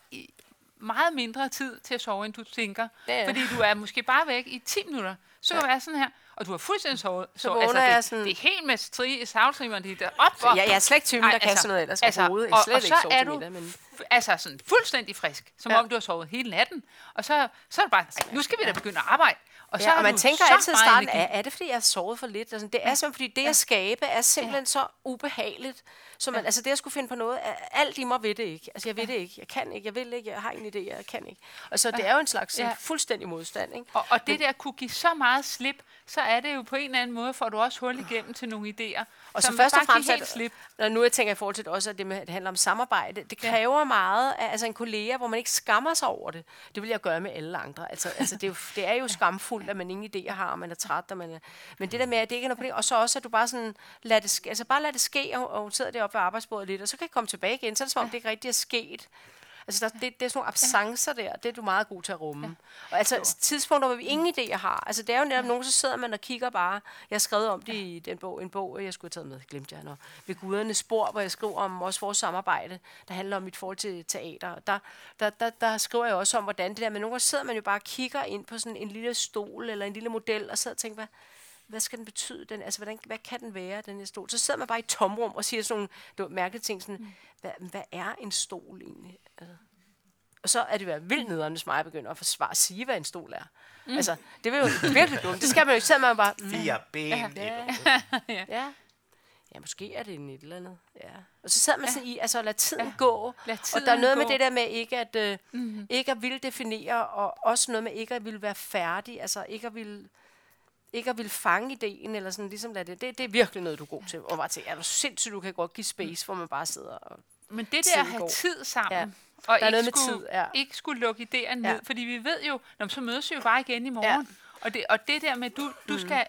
meget mindre tid til at sove, end du tænker. Ja. Fordi du er måske bare væk i 10 minutter. Så kan du være sådan her, og du har fuldstændig sovet. Så, vågner altså, jeg det, sådan- det er helt med stri, savtrimerne, det er op, op. Ja, jeg er slet ikke typen, der kan altså, sådan noget ellers altså, overhovedet. Jeg og- er slet og ikke så er du- middag, men... Altså sådan fuldstændig frisk, som ja. Ja. om du har sovet hele natten. Og så, så er det bare, "Ej, nu skal vi da begynde at arbejde. Og så Ja, og man tænker så altid i starten, er, er det fordi, jeg har sovet for lidt? Altså, det er simpelthen fordi, det at skabe er simpelthen så ubehageligt. Så man, altså det at skulle finde på noget, er- alt i mig ved det ikke. Altså jeg ved det ikke, jeg kan ikke, jeg vil ikke, jeg har en idé, jeg kan ikke. Og så det er jo en slags Ja. ja. fuldstændig modstand, ikke? Og, og det der kunne give så meget slip, så er det jo på en eller anden måde, får du også hul igennem til nogle idéer. Og så først og fremmest, helt at- slip. Når nu jeg tænker i forhold til det også, at det, med, det handler om samarbejde, det Ja. kræver ja. meget af altså en kollega, hvor man ikke skammer sig over det. Det vil jeg gøre med alle andre. Altså, altså det, er jo, det er jo skamfuldt, at man ingen idéer har, og man er træt. Og man er, men det der med, at det ikke er noget problem, og så også, at du bare sådan, lad det, ske- altså bare lad det ske, og, og sidder deroppe ved arbejdsbordet lidt, og så kan jeg komme tilbage igen, så er det som om, det ikke rigtig er sket. Altså, der, det, det er sådan nogle absencer der, det er du meget god til at rumme. Ja. Og altså, tidspunkter, hvor vi ingen idéer har. Altså, det er jo netop nogen, så sidder man og kigger bare. Jeg har skrevet om det i den bog, en bog, jeg skulle have taget med, glemte jeg, når, ved gudernes spor, hvor jeg skriver om også vores samarbejde, der handler om mit forhold til teater. Der, der, der, der skriver jeg også om, hvordan det der, men nogle gange sidder man jo bare og kigger ind på sådan en lille stol eller en lille model, og sidder og tænker, hvad, hvad skal den betyde? Den, altså, hvordan, hvad kan den være, den her stol? Så sidder man bare i et tomrum og siger sådan nogle det var mærkelige ting, sådan, mm. hvad, hvad er en stol egentlig? Altså, og så er det jo vildt nederen, hvis mig begynder at forsvare at sige, hvad en stol er. Mm. Altså, det vil jo virkelig dumt. Det skal man jo ikke, så man bare, mm, Fire ben. [LAUGHS] ja. ja. Ja, måske er det en et eller andet. Ja. Og så sidder man sådan i, altså lad tiden ja. gå. Lad og der er tiden noget med gå. det der med ikke at, øh, mm-hmm. ikke at ville definere, og også noget med ikke at ville være færdig, altså ikke at ville ikke at ville fange ideen, eller sådan ligesom lade det. det. Det er virkelig noget, du er god til. Og bare til, er du sindssygt, du kan godt give space, hvor man bare sidder og... Men det der at have går. tid sammen, Ja. og Der er ikke, noget med skulle, tid, ja. ikke skulle lukke idéerne ned, Ja. fordi vi ved jo, når så mødes vi jo bare igen i morgen. Ja. Og, det, og det der med, du, du mm. skal,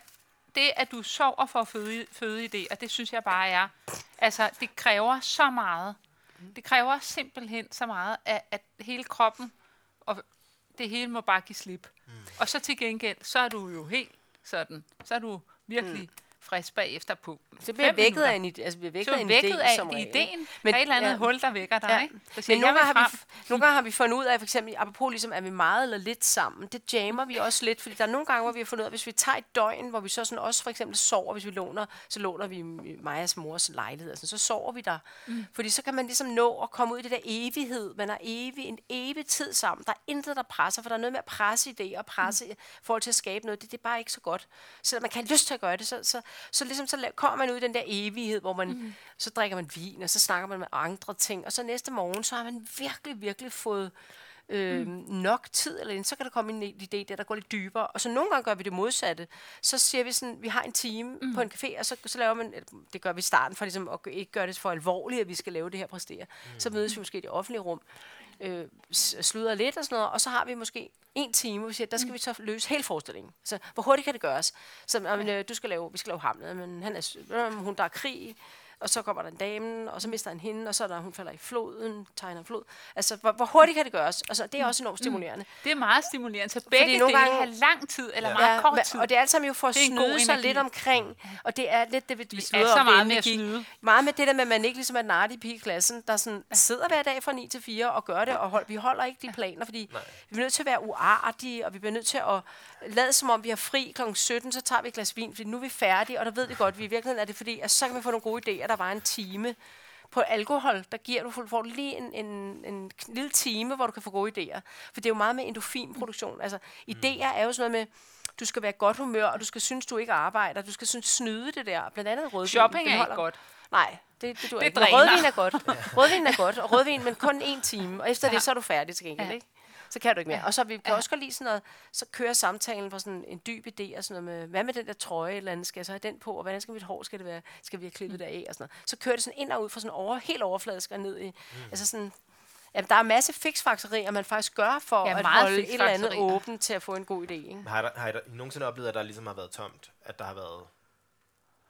det at du sover for at føde, føde idéer, det synes jeg bare er, altså det kræver så meget. Det kræver simpelthen så meget, at, at hele kroppen, og det hele må bare give slip. Mm. Og så til gengæld, så er du jo helt sådan, så er du virkelig mm frisk bagefter på Så bliver fem vækket minutter. af en, altså bliver vækket Så af en vækket idé, af som det regel. ideen. Men- der er et eller andet ja. hul, der vækker dig, Ja. Der siger, Men nogle "Jeg gange, har vi, frem." f- nogle gange har vi fundet ud af, for eksempel, apropos ligesom, er vi meget eller lidt sammen. Det jammer vi også lidt, fordi der er nogle gange, hvor vi har fundet ud af, hvis vi tager et døgn, hvor vi så sådan også for eksempel sover, hvis vi låner, så låner vi Majas mors lejlighed, altså, så sover vi der. Mm. Fordi så kan man ligesom nå at komme ud i det der evighed. Man har evig, en evig tid sammen. Der er intet, der presser, for der er noget med at presse idéer og presse mm. forhold til at skabe noget. Det, det er bare ikke så godt. Selvom man kan have lyst til at gøre det, så, så, så, ligesom, så kommer man ud i den der evighed, hvor man, mm. så drikker man vin, og så snakker man med andre ting, og så næste morgen, så har man virkelig, virkelig fået øh, mm. nok tid, eller så kan der komme en idé der, der går lidt dybere. Og så nogle gange gør vi det modsatte. Så siger vi sådan, vi har en time mm. på en café, og så, så laver man, det gør vi i starten, for ligesom at ikke gøre det for alvorligt, at vi skal lave det her præstere. Mm. Så mødes vi måske i det offentlige rum. Øh, sludrer lidt og sådan noget, og så har vi måske en time, hvor vi siger, der skal vi så løse hele forestillingen. Så hvor hurtigt kan det gøres? Så jamen, øh, du skal lave, vi skal lave Hamlet, men han er, øh, hun der er krig, og så kommer der en dame, og så mister han hende, og så er der, hun falder i floden, tegner en flod. Altså, hvor, hvor hurtigt kan det gøres? Altså, det er også enormt stimulerende. Det er meget stimulerende. Så begge dele nogle gange- har lang tid, eller Ja. meget kort tid. og det er alt sammen jo for at snyde sig lidt omkring, og det er lidt det, vi, vi er så meget med at snyde. Meget med det der med, at man ikke ligesom er en artig pige i klassen, der sådan sidder hver dag fra 9 til 4 og gør det, og hold, vi holder ikke de planer, fordi Nej. vi er nødt til at være uartige, og vi bliver nødt til at lade som om, vi har fri kl. 17, så tager vi et glas vin, fordi nu er vi færdige, og der ved vi godt, at vi i virkeligheden er det fordi, at så kan vi få nogle gode idéer, der var en time. På alkohol, der giver du, får du lige en, en, en lille time, hvor du kan få gode idéer. For det er jo meget med endorfinproduktion. Altså, idéer er jo sådan noget med, du skal være godt humør, og du skal synes, du ikke arbejder. Du skal synes, snyde det der. Blandt andet rødvin. Shopping er ikke godt. Nej, det, det, du Det ikke. Dræner. rødvin er godt. [LAUGHS] Rødvin er godt, og rødvin, men kun en time. Og efter det, så er du færdig til gengæld, Ja. ikke? Så kan du ikke mere. Og så vi kan også godt lide sådan noget, så kører samtalen på sådan en dyb idé og sådan noget med, hvad med den der trøje eller andet, skal jeg så have den på, og hvordan skal mit hår, skal det være, skal vi have klippet det af og sådan noget. Så kører det sådan ind og ud fra sådan over, helt overfladisk og ned i, mm. altså sådan, Jamen, der er en masse fiksfakserier, man faktisk gør for Ja, at holde et eller andet åbent til at få en god idé. Ikke? Har, der, har I, der, nogensinde oplevet, at der ligesom har været tomt? At der har været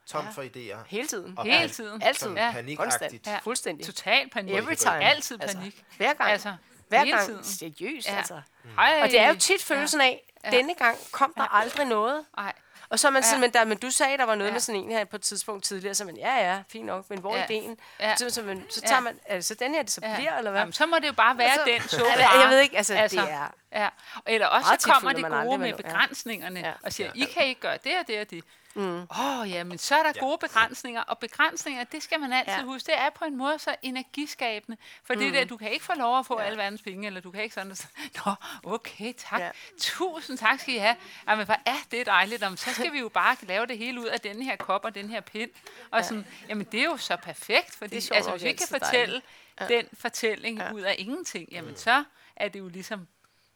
tomt Ja. for idéer? Hele tiden. Og Hele tiden. Altid. Ja. panikagtigt. Ja. Fuldstændig. Total panik. Every time. Altid Altså, panik. Hver gang. Altså, Hver gang. tiden. Seriøst, Ja. altså. Ej, Og det er jo tit følelsen af, Ja. denne gang kom der aldrig noget. Ej. Og så er man sådan, Ja. men, der, men du sagde, der var noget Ja. med sådan en her på et tidspunkt tidligere, så man, ja, ja, fint nok, men hvor er Ja. ideen? Ja. Så, så, man, så Ja. tager man, er det så den her, det så Ja. bliver, eller hvad? Jamen, så må det jo bare være Altså, den, [LAUGHS] så altså, jeg ved ikke, altså, det er- Ja. Eller også så kommer det gode med begrænsningerne, Ja. og siger, Ja. I kan ikke gøre det og det og det. Åh, mm. oh, ja, men så er der Ja. gode begrænsninger, og begrænsninger, det skal man altid Ja. ja. huske, det er på en måde så energiskabende, for det der, du kan ikke få lov at få ja. alle verdens penge, eller du kan ikke sådan, sådan nå, okay, tak, Ja. ja. tusind tak skal I have, jamen, hvor er det dejligt, jamen, så skal vi jo bare lave det hele ud af den her kop og den her pind, og sådan, jamen, det er jo så perfekt, fordi Det er sjovt altså, hvis vi kan fortælle dejligt. den fortælling Ja. ud af ingenting, jamen, så er det jo ligesom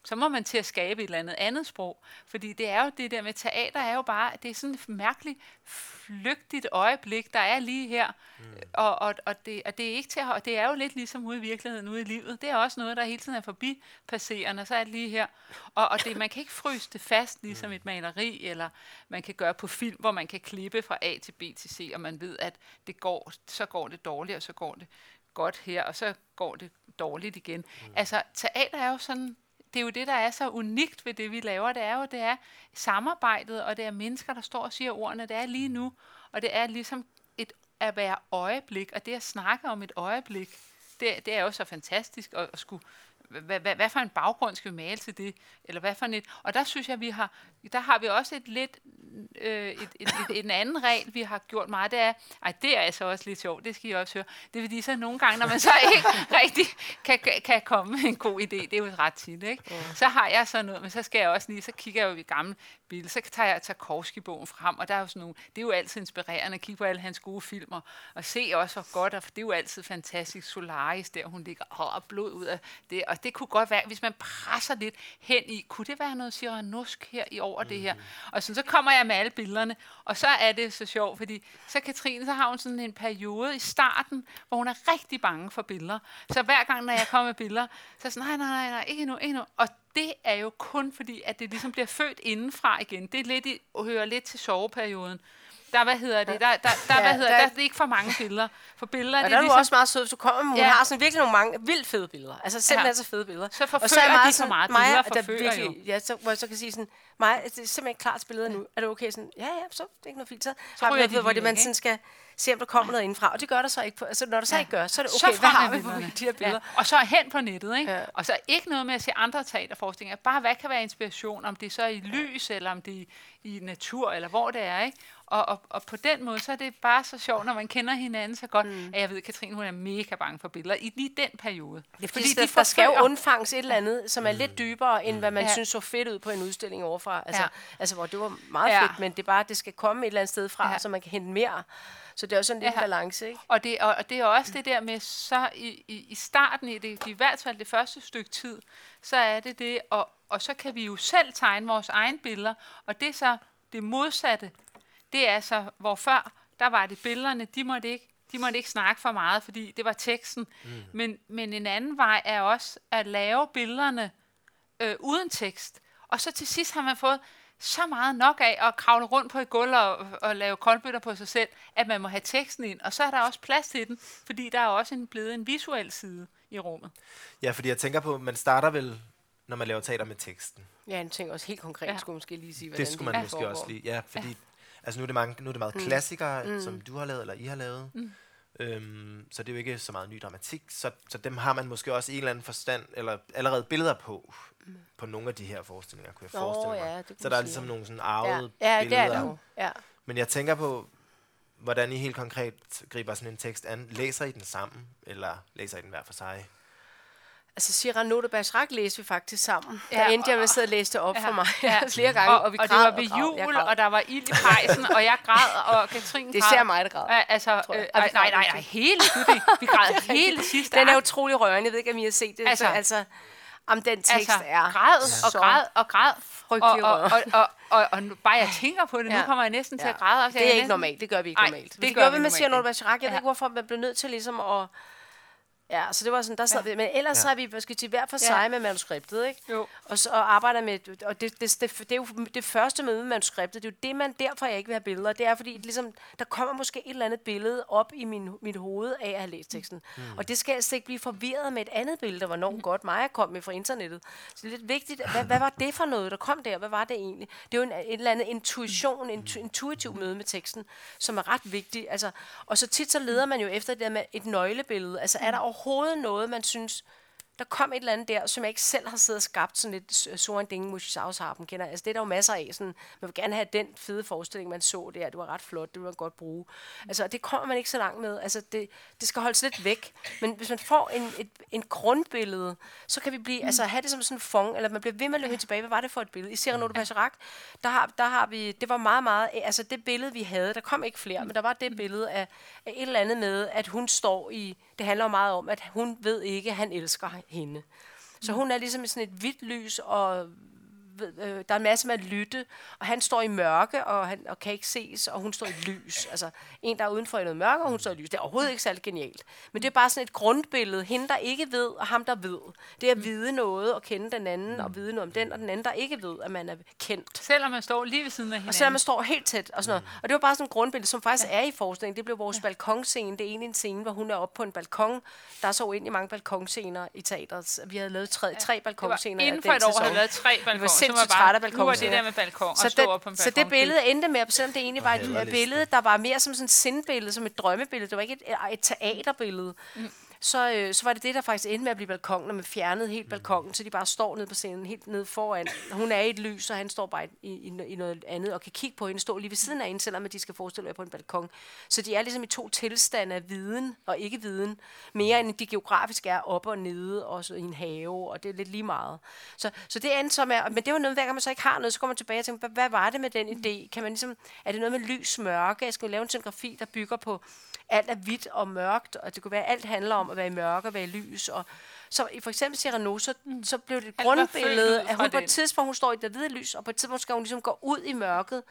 så må man til at skabe et eller andet andet sprog. Fordi det er jo det der med teater, er jo bare, det er sådan et mærkeligt, flygtigt øjeblik, der er lige her. Mm. Og, og, og, det, og det er ikke til at, det er jo lidt ligesom ude i virkeligheden, ude i livet. Det er også noget, der hele tiden er forbipasserende, og så er det lige her. Og, og det, man kan ikke fryse det fast, ligesom et maleri, eller man kan gøre på film, hvor man kan klippe fra A til B til C, og man ved, at det går, så går det dårligt, og så går det godt her, og så går det dårligt igen. Mm. Altså, teater er jo sådan, det er jo det, der er så unikt ved det, vi laver. Det er jo, det er samarbejdet, og det er mennesker, der står og siger ordene. Det er lige nu, og det er ligesom et at være øjeblik, og det at snakke om et øjeblik, det, det er jo så fantastisk at, at skulle hvad, hvad, hvad for en baggrund skal vi male til det? Eller hvad for et, og der synes jeg, vi har, der har vi også et lidt, øh, et, et, et, en anden regel, vi har gjort meget, det er, ej, det er altså også lidt sjovt, det skal I også høre. Det er fordi, så nogle gange, når man så ikke [LAUGHS] rigtig kan, kan, komme med en god idé, det er jo ret tit, ikke? Så har jeg sådan noget, men så skal jeg også lige, så kigger jeg jo i gamle billeder, så tager jeg Tarkovsky-bogen frem, og der er jo sådan nogle, det er jo altid inspirerende at kigge på alle hans gode filmer, og se også, hvor godt, og det er jo altid fantastisk, Solaris der, hun ligger og blod ud af det, og det kunne godt være, hvis man presser lidt hen i, kunne det være noget Cyranosk her i over mm. det her? Og sådan, så kommer jeg med alle billederne, og så er det så sjovt, fordi så Katrine, så har hun sådan en periode i starten, hvor hun er rigtig bange for billeder. Så hver gang, når jeg kommer med billeder, så er sådan, nej, nej, nej, nej, ikke nu, ikke nu. Og det er jo kun fordi, at det ligesom bliver født indenfra igen. Det er lidt i, hører lidt til soveperioden. Der, hvad hedder det? Der, der, der, Ja, hvad hedder, der- der, der er ikke for mange billeder. For billeder, Og det der er er ligesom, også meget sød, hvis du kommer med, hun Ja. har sådan virkelig nogle mange vildt fede billeder. Altså simpelthen Ja. så fede billeder. Så forfører og så er de meget for sådan, meget. Maja, Billeder der forfører virkelig, ja, så, hvor jeg så kan sige sådan, Maja, det er simpelthen ikke klart til billeder nu. Er det okay? Sådan, ja, ja, så det er ikke noget fint. Så, så har vi noget, de hvor det, man sådan skal se, om der kommer noget indenfra. Og det gør der så ikke. På, altså, når der så Ja. ikke gør, så er det så okay. Hvad frem har vi på de her billeder? Ja. Og så hen på nettet, ikke? Ja. Ja. Og så ikke noget med at se andre teaterforestillinger. Bare hvad kan være inspiration, om det så er i lys, eller om det er i, natur, eller hvor det er, ikke? Og, og, og på den måde, så er det bare så sjovt, når man kender hinanden så godt, mm. at jeg ved, at Katrine, hun er mega bange for billeder i lige den periode. Det er fordi, fordi der, der skal jo undfanges et eller andet, som er lidt dybere, end hvad man Ja. synes så fedt ud på en udstilling overfra. Altså, Ja. altså hvor det var meget Ja. fedt, men det er bare, det skal komme et eller andet sted fra, Ja. så man kan hente mere. Så det er også sådan lidt Ja. en balance, ikke? Og det, og, og det er også det der med, så i, i, i starten, i, det, i hvert fald det første stykke tid, så er det det, og, og så kan vi jo selv tegne vores egne billeder, og det er så det modsatte. Det er så, hvor før, der var det billederne, de måtte ikke De måtte ikke snakke for meget, fordi det var teksten. Mm. Men, men en anden vej er også at lave billederne øh, uden tekst. Og så til sidst har man fået så meget nok af at kravle rundt på et gulv og, og lave koldbøtter på sig selv, at man må have teksten ind. Og så er der også plads til den, fordi der er også en, blevet en visuel side i rummet. Ja, fordi jeg tænker på, man starter vel, når man laver teater med teksten. Ja, jeg tænker også helt konkret, Ja. ja. skulle måske lige sige, hvordan Det skulle man det måske foregår. også lige. Ja, fordi altså nu er det, mange, nu er det meget klassikere, mm. som du har lavet, eller I har lavet. Mm. Øhm, så det er jo ikke så meget ny dramatik. Så, så dem har man måske også i en eller anden forstand, eller allerede billeder på, mm. På nogle af de her forestillinger, kunne jeg Nå, forestille mig. ja, det så der er sige. ligesom nogle sådan Ja, arvede ja det billeder. er der. Ja. Men jeg tænker på, hvordan I helt konkret griber sådan en tekst an. Læser I den sammen, eller læser I den hver for sig? Altså, Cyrano de Bergerac læste vi faktisk sammen. Ja, Ja, der endte jeg med og- at sidde og læse det op Ja, for mig ja. [LAUGHS] flere gange, og, og, vi og det var og ved. Jeg jul, og der var ild i pejsen, og jeg græd, og Katrine Det ser mig, der græd. Ja, altså, øh, Og vi nej, nej, nej, begge hele. Vi græd [LAUGHS] hele sidste Den er utrolig rørende. Jeg ved ikke, om I har set det. Altså- Altså, altså om den tekst altså, er græd og så græd og græd. Og, frygtelig og, og, og, og, og, nu, bare jeg tænker på det, nu Ja. kommer jeg næsten til Ja. at græde. også. Det er ikke næsten- normalt. Det gør vi ikke Ej, normalt. det det gør vi Cyrano de ikke. Bergerac. Jeg ved Ja. ikke, hvorfor man blev nødt til ligesom at... Ja, så det var sådan, der sad vi. Men ellers Ja. så er vi, jeg sige, hver for Ja. sig med manuskriptet, ikke? Jo. Og, så, og arbejder med, og det, det, det, det, er jo det første møde med manuskriptet, det er jo det, man derfor jeg ikke vil have billeder. Det er fordi, ligesom, der kommer måske et eller andet billede op i min, mit hoved af at have læst teksten. Mm. Og det skal jeg slet ikke blive forvirret med et andet billede, der var enormt godt. Maja kom med fra internettet. Så det er lidt vigtigt, hvad, hvad var det for noget, der kom der? Hvad var det egentlig? Det er jo en, et eller andet intuition, en intuitiv møde med teksten, som er ret vigtigt. Altså, og så tit så leder man jo efter det der med et nøglebillede. Altså er der overhovedet noget, man synes, der kom et eller andet der, som jeg ikke selv har siddet og skabt, sådan lidt Soren Dinge Mushisavsharpen, kender. Altså, det er der jo masser af. Sådan, man vil gerne have den fede forestilling, man så der. Det var ret flot, det ville man godt bruge. Altså, det kommer man ikke så langt med. Altså, det, det skal holdes lidt væk. Men hvis man får en, et, en grundbillede, så kan vi blive, altså have det som sådan en fong, eller man bliver ved med at løbe tilbage. Hvad var det for et billede? I Cyrano de Bergerac, der har, der har vi, det var meget, meget, altså det billede, vi havde, der kom ikke flere, men der var det billede af, af et eller andet med, at hun står i, det handler jo meget om, at hun ved ikke, at han elsker hende. Så hun er ligesom i sådan et hvidt lys, og øh, der er en masse med at lytte, og han står i mørke, og, han, og kan ikke ses, og hun står i lys. Altså, en, der er udenfor i noget mørke, og hun står i lys. Det er overhovedet ikke særlig genialt. Men det er bare sådan et grundbillede. Hende, der ikke ved, og ham, der ved. Det er at vide noget, og kende den anden, og vide noget om den, og den anden, der ikke ved, at man er kendt. Selvom man står lige ved siden af hinanden. Og selvom man står helt tæt og sådan noget. Og det var bare sådan et grundbillede, som faktisk er i forskningen. Det blev vores ja. balkonscene. Det er egentlig en scene, hvor hun er oppe på en balkon. Der er så uendelig mange balkonscener i teateret. Vi havde lavet tre, tre var balkonscener inden for et år, havde lavet tre balkoner. Var så sindssygt bare, trætte af Nu var det der med balkon, og Så stå det, op på en så balkon. det billede endte med, selvom det egentlig var et billede, der var mere som sådan et sindbillede, som et drømmebillede. Det var ikke et, et teaterbillede. Mm. Så, øh, så var det det, der faktisk endte med at blive balkon, når man fjernede helt balkongen, så de bare står nede på scenen, helt nede foran. Hun er i et lys, og han står bare i, i, i noget andet, og kan kigge på hende, stå lige ved siden af hende, selvom de skal forestille være på en balkon. Så de er ligesom i to tilstande af viden og ikke viden, mere end de geografisk er op og nede, og så i en have, og det er lidt lige meget. Så, så det endte så med, men det var noget, hver gang man så ikke har noget, så går man tilbage og tænker, hvad, hvad var det med den idé? Kan man ligesom, er det noget med lys, mørke? Jeg skal lave en scenografi, der bygger på, alt er hvidt og mørkt, og det kunne være, at alt handler om at være i mørke og være i lys. Og så i for eksempel Cyrano, så, så blev det et grundbillede, at hun på et den. tidspunkt, hun står i det hvide lys, og på et tidspunkt skal hun ligesom gå ud i mørket,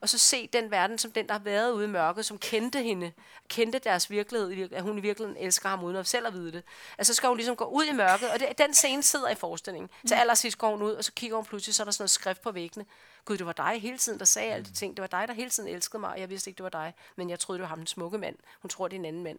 og så se den verden som den, der har været ude i mørket, som kendte hende, kendte deres virkelighed, at hun i virkeligheden elsker ham uden at selv at vide det. Altså så skal hun ligesom gå ud i mørket, og det, den scene sidder i forestillingen. Til allersidst går hun ud, og så kigger hun pludselig, så er der sådan noget skrift på væggene. Gud, det var dig hele tiden, der sagde alle de ting. Det var dig, der hele tiden elskede mig, og jeg vidste ikke, det var dig. Men jeg troede, det var ham, den smukke mand. Hun tror, det er en anden mand.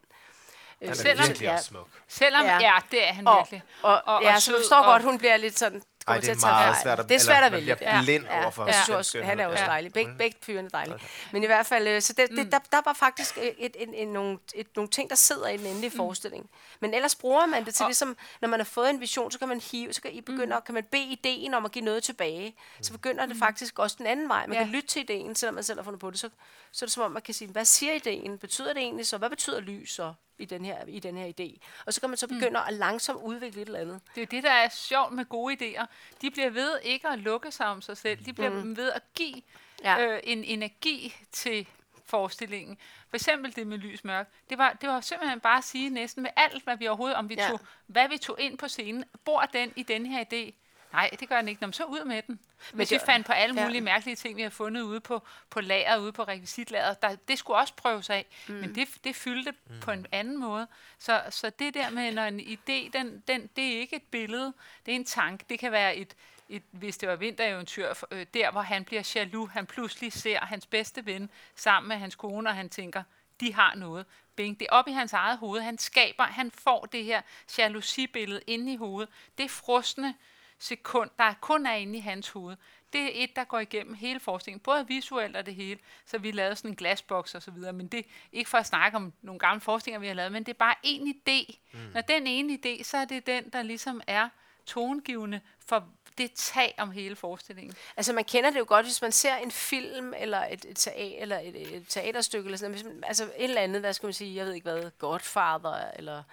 Øh, Han er Selvom- virkelig ja. også smuk. Selvom, Ja. ja, det er han Og, virkelig. og, og, og ja, så sød, du forstår og- godt, hun bliver lidt sådan... Ej, det til er meget svært at- Det er svært at man vælge. bliver blind overfor Jeg synes den også, han er også Ja. dejlig. Begge, begge fyrene er dejlige. Men i hvert fald, øh, så det, det, der, der var faktisk et, et, et, et, nogle, et, nogle ting, der sidder i den endelige forestilling. Men ellers bruger man det til Og- ligesom, når man har fået en vision, så kan man hive, så kan I begynde, kan man bede ideen om at give noget tilbage. Så begynder det faktisk også den anden vej. Man Ja. kan lytte til ideen, selvom man selv har fundet på det. Så, så er det som om, man kan sige, hvad siger ideen? Betyder det egentlig så? Hvad betyder lys så? I den, her, i den her idé. Og så kan man så begynde at langsomt udvikle et eller andet. Det er det, der er sjovt med gode idéer. De bliver ved ikke at lukke sig om sig selv. De bliver mm. ved at give Ja. øh, en energi til forestillingen. For eksempel det med lys mørk. Det var, det var simpelthen bare at sige næsten med alt, hvad vi overhovedet, om vi ja. tog, hvad vi tog ind på scenen. Bor den i den her idé? Nej, det gør den ikke. Nå, så ud med den. Men Hvis det- vi fandt på alle ja. mulige mærkelige ting, vi har fundet ude på, på lager, ude på rekvisitlageret, der, det skulle også prøves af. Mm. Men det, det fyldte mm. på en anden måde. Så, så det der med, når en idé, den, den, det er ikke et billede, det er en tanke. Det kan være et, et hvis det var vintereventyr, øh, der hvor han bliver jaloux, han pludselig ser hans bedste ven sammen med hans kone, og han tænker, de har noget. Bing, det er op i hans eget hoved. Han skaber, han får det her jalousibillede inde i hovedet. Det er frosne sekund, der kun er inde i hans hoved. Det er et, der går igennem hele forskningen, både visuelt og det hele. Så vi lavede sådan en glasboks og så videre, men det er ikke for at snakke om nogle gamle forskninger, vi har lavet, men det er bare en idé. Mm. Når den ene idé, så er det den, der ligesom er tongivende for det tag om hele forestillingen. Altså man kender det jo godt, hvis man ser en film eller et, et, teater, eller et, et teaterstykke, eller sådan noget. Hvis man, altså et eller andet, hvad skal man sige, jeg ved ikke hvad, Godfather, eller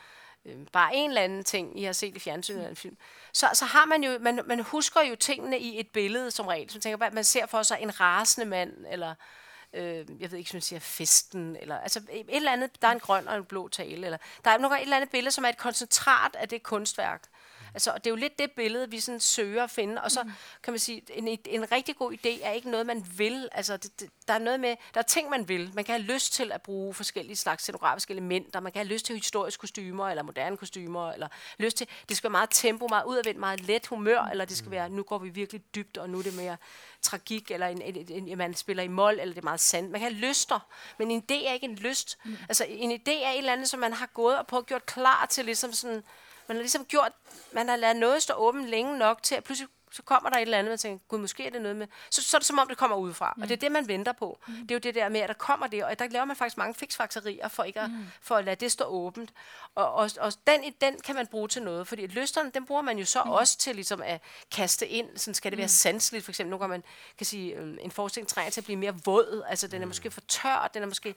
øh, bare en eller anden ting, I har set i fjernsynet eller en film, så, så har man jo, man, man husker jo tingene i et billede som regel. Så man tænker bare, at man ser for sig en rasende mand, eller øh, jeg ved ikke, som man siger, festen, eller altså et eller andet, der er en grøn og en blå tale, eller der er nogle gange et eller andet billede, som er et koncentrat af det kunstværk. Altså, og det er jo lidt det billede, vi sådan søger at finde, og så mm. kan man sige, en, en rigtig god idé er ikke noget, man vil. Altså, det, det, der er noget med, der er ting, man vil. Man kan have lyst til at bruge forskellige slags scenografiske elementer, man kan have lyst til historiske kostymer, eller moderne kostymer, eller lyst til, det skal være meget tempo, meget udadvendt, meget let humør, eller det skal være, nu går vi virkelig dybt, og nu er det mere tragik, eller en, en, en, en, man spiller i mål, eller det er meget sandt. Man kan have lyster, men en idé er ikke en lyst. Mm. Altså, en idé er et eller andet, som man har gået og på gjort klar til, ligesom sådan, man har ligesom gjort, man har lavet noget stå åbent længe nok til, at pludselig så kommer der et eller andet, man tænker, gud, måske er det noget med... Så, så er det som om, det kommer udefra. Mm. Og det er det, man venter på. Mm. Det er jo det der med, at der kommer det, og der laver man faktisk mange fiksfakserier for, ikke at, mm. for at lade det stå åbent. Og, og, og den, den kan man bruge til noget, fordi lysterne, den bruger man jo så mm. også til ligesom at kaste ind. Sådan skal det være sanseligt, for eksempel. Nu kan man kan sige, øhm, en forestilling trænger til at blive mere våd. Altså, den er måske for tør, den er måske...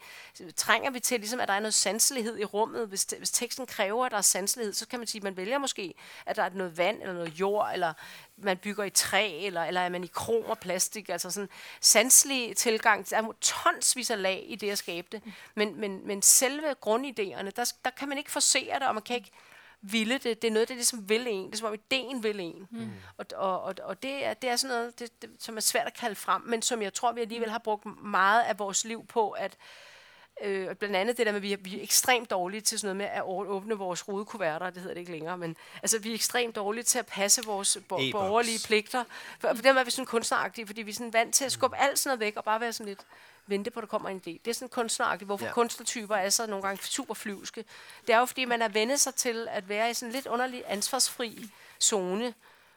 Trænger vi til, ligesom, at der er noget sanselighed i rummet. Hvis, hvis teksten kræver, at der er sanselighed, så kan man sige, at man vælger måske, at der er noget vand, eller noget jord, eller man bygger i træ, eller, eller er man i krom og plastik. Altså sådan sanselig tilgang. Der er tonsvis af lag i det at skabe det. Men, men, men selve grundidéerne, der, der kan man ikke forsere det, og man kan ikke ville det. Det er noget, der ligesom vil en. Det er som om ideen vil en. Mm. Og, og, og, og det, er, det er sådan noget, det, det, som er svært at kalde frem, men som jeg tror, vi alligevel har brugt meget af vores liv på, at Øh, og blandt andet det der med, at vi er, vi er ekstremt dårlige til sådan noget med at åbne vores rudekuverter, det hedder det ikke længere, men altså, vi er ekstremt dårlige til at passe vores bo- borgerlige pligter. For, for dem er vi sådan kunstneragtige, fordi vi er sådan vant til at skubbe alt sådan noget væk og bare være sådan lidt vente på, at der kommer en idé. Det er sådan kunstneragtigt. Hvorfor Ja. kunstnertyper er så nogle gange super flyvske. Det er jo, fordi man er vendet sig til at være i sådan lidt underlig ansvarsfri zone,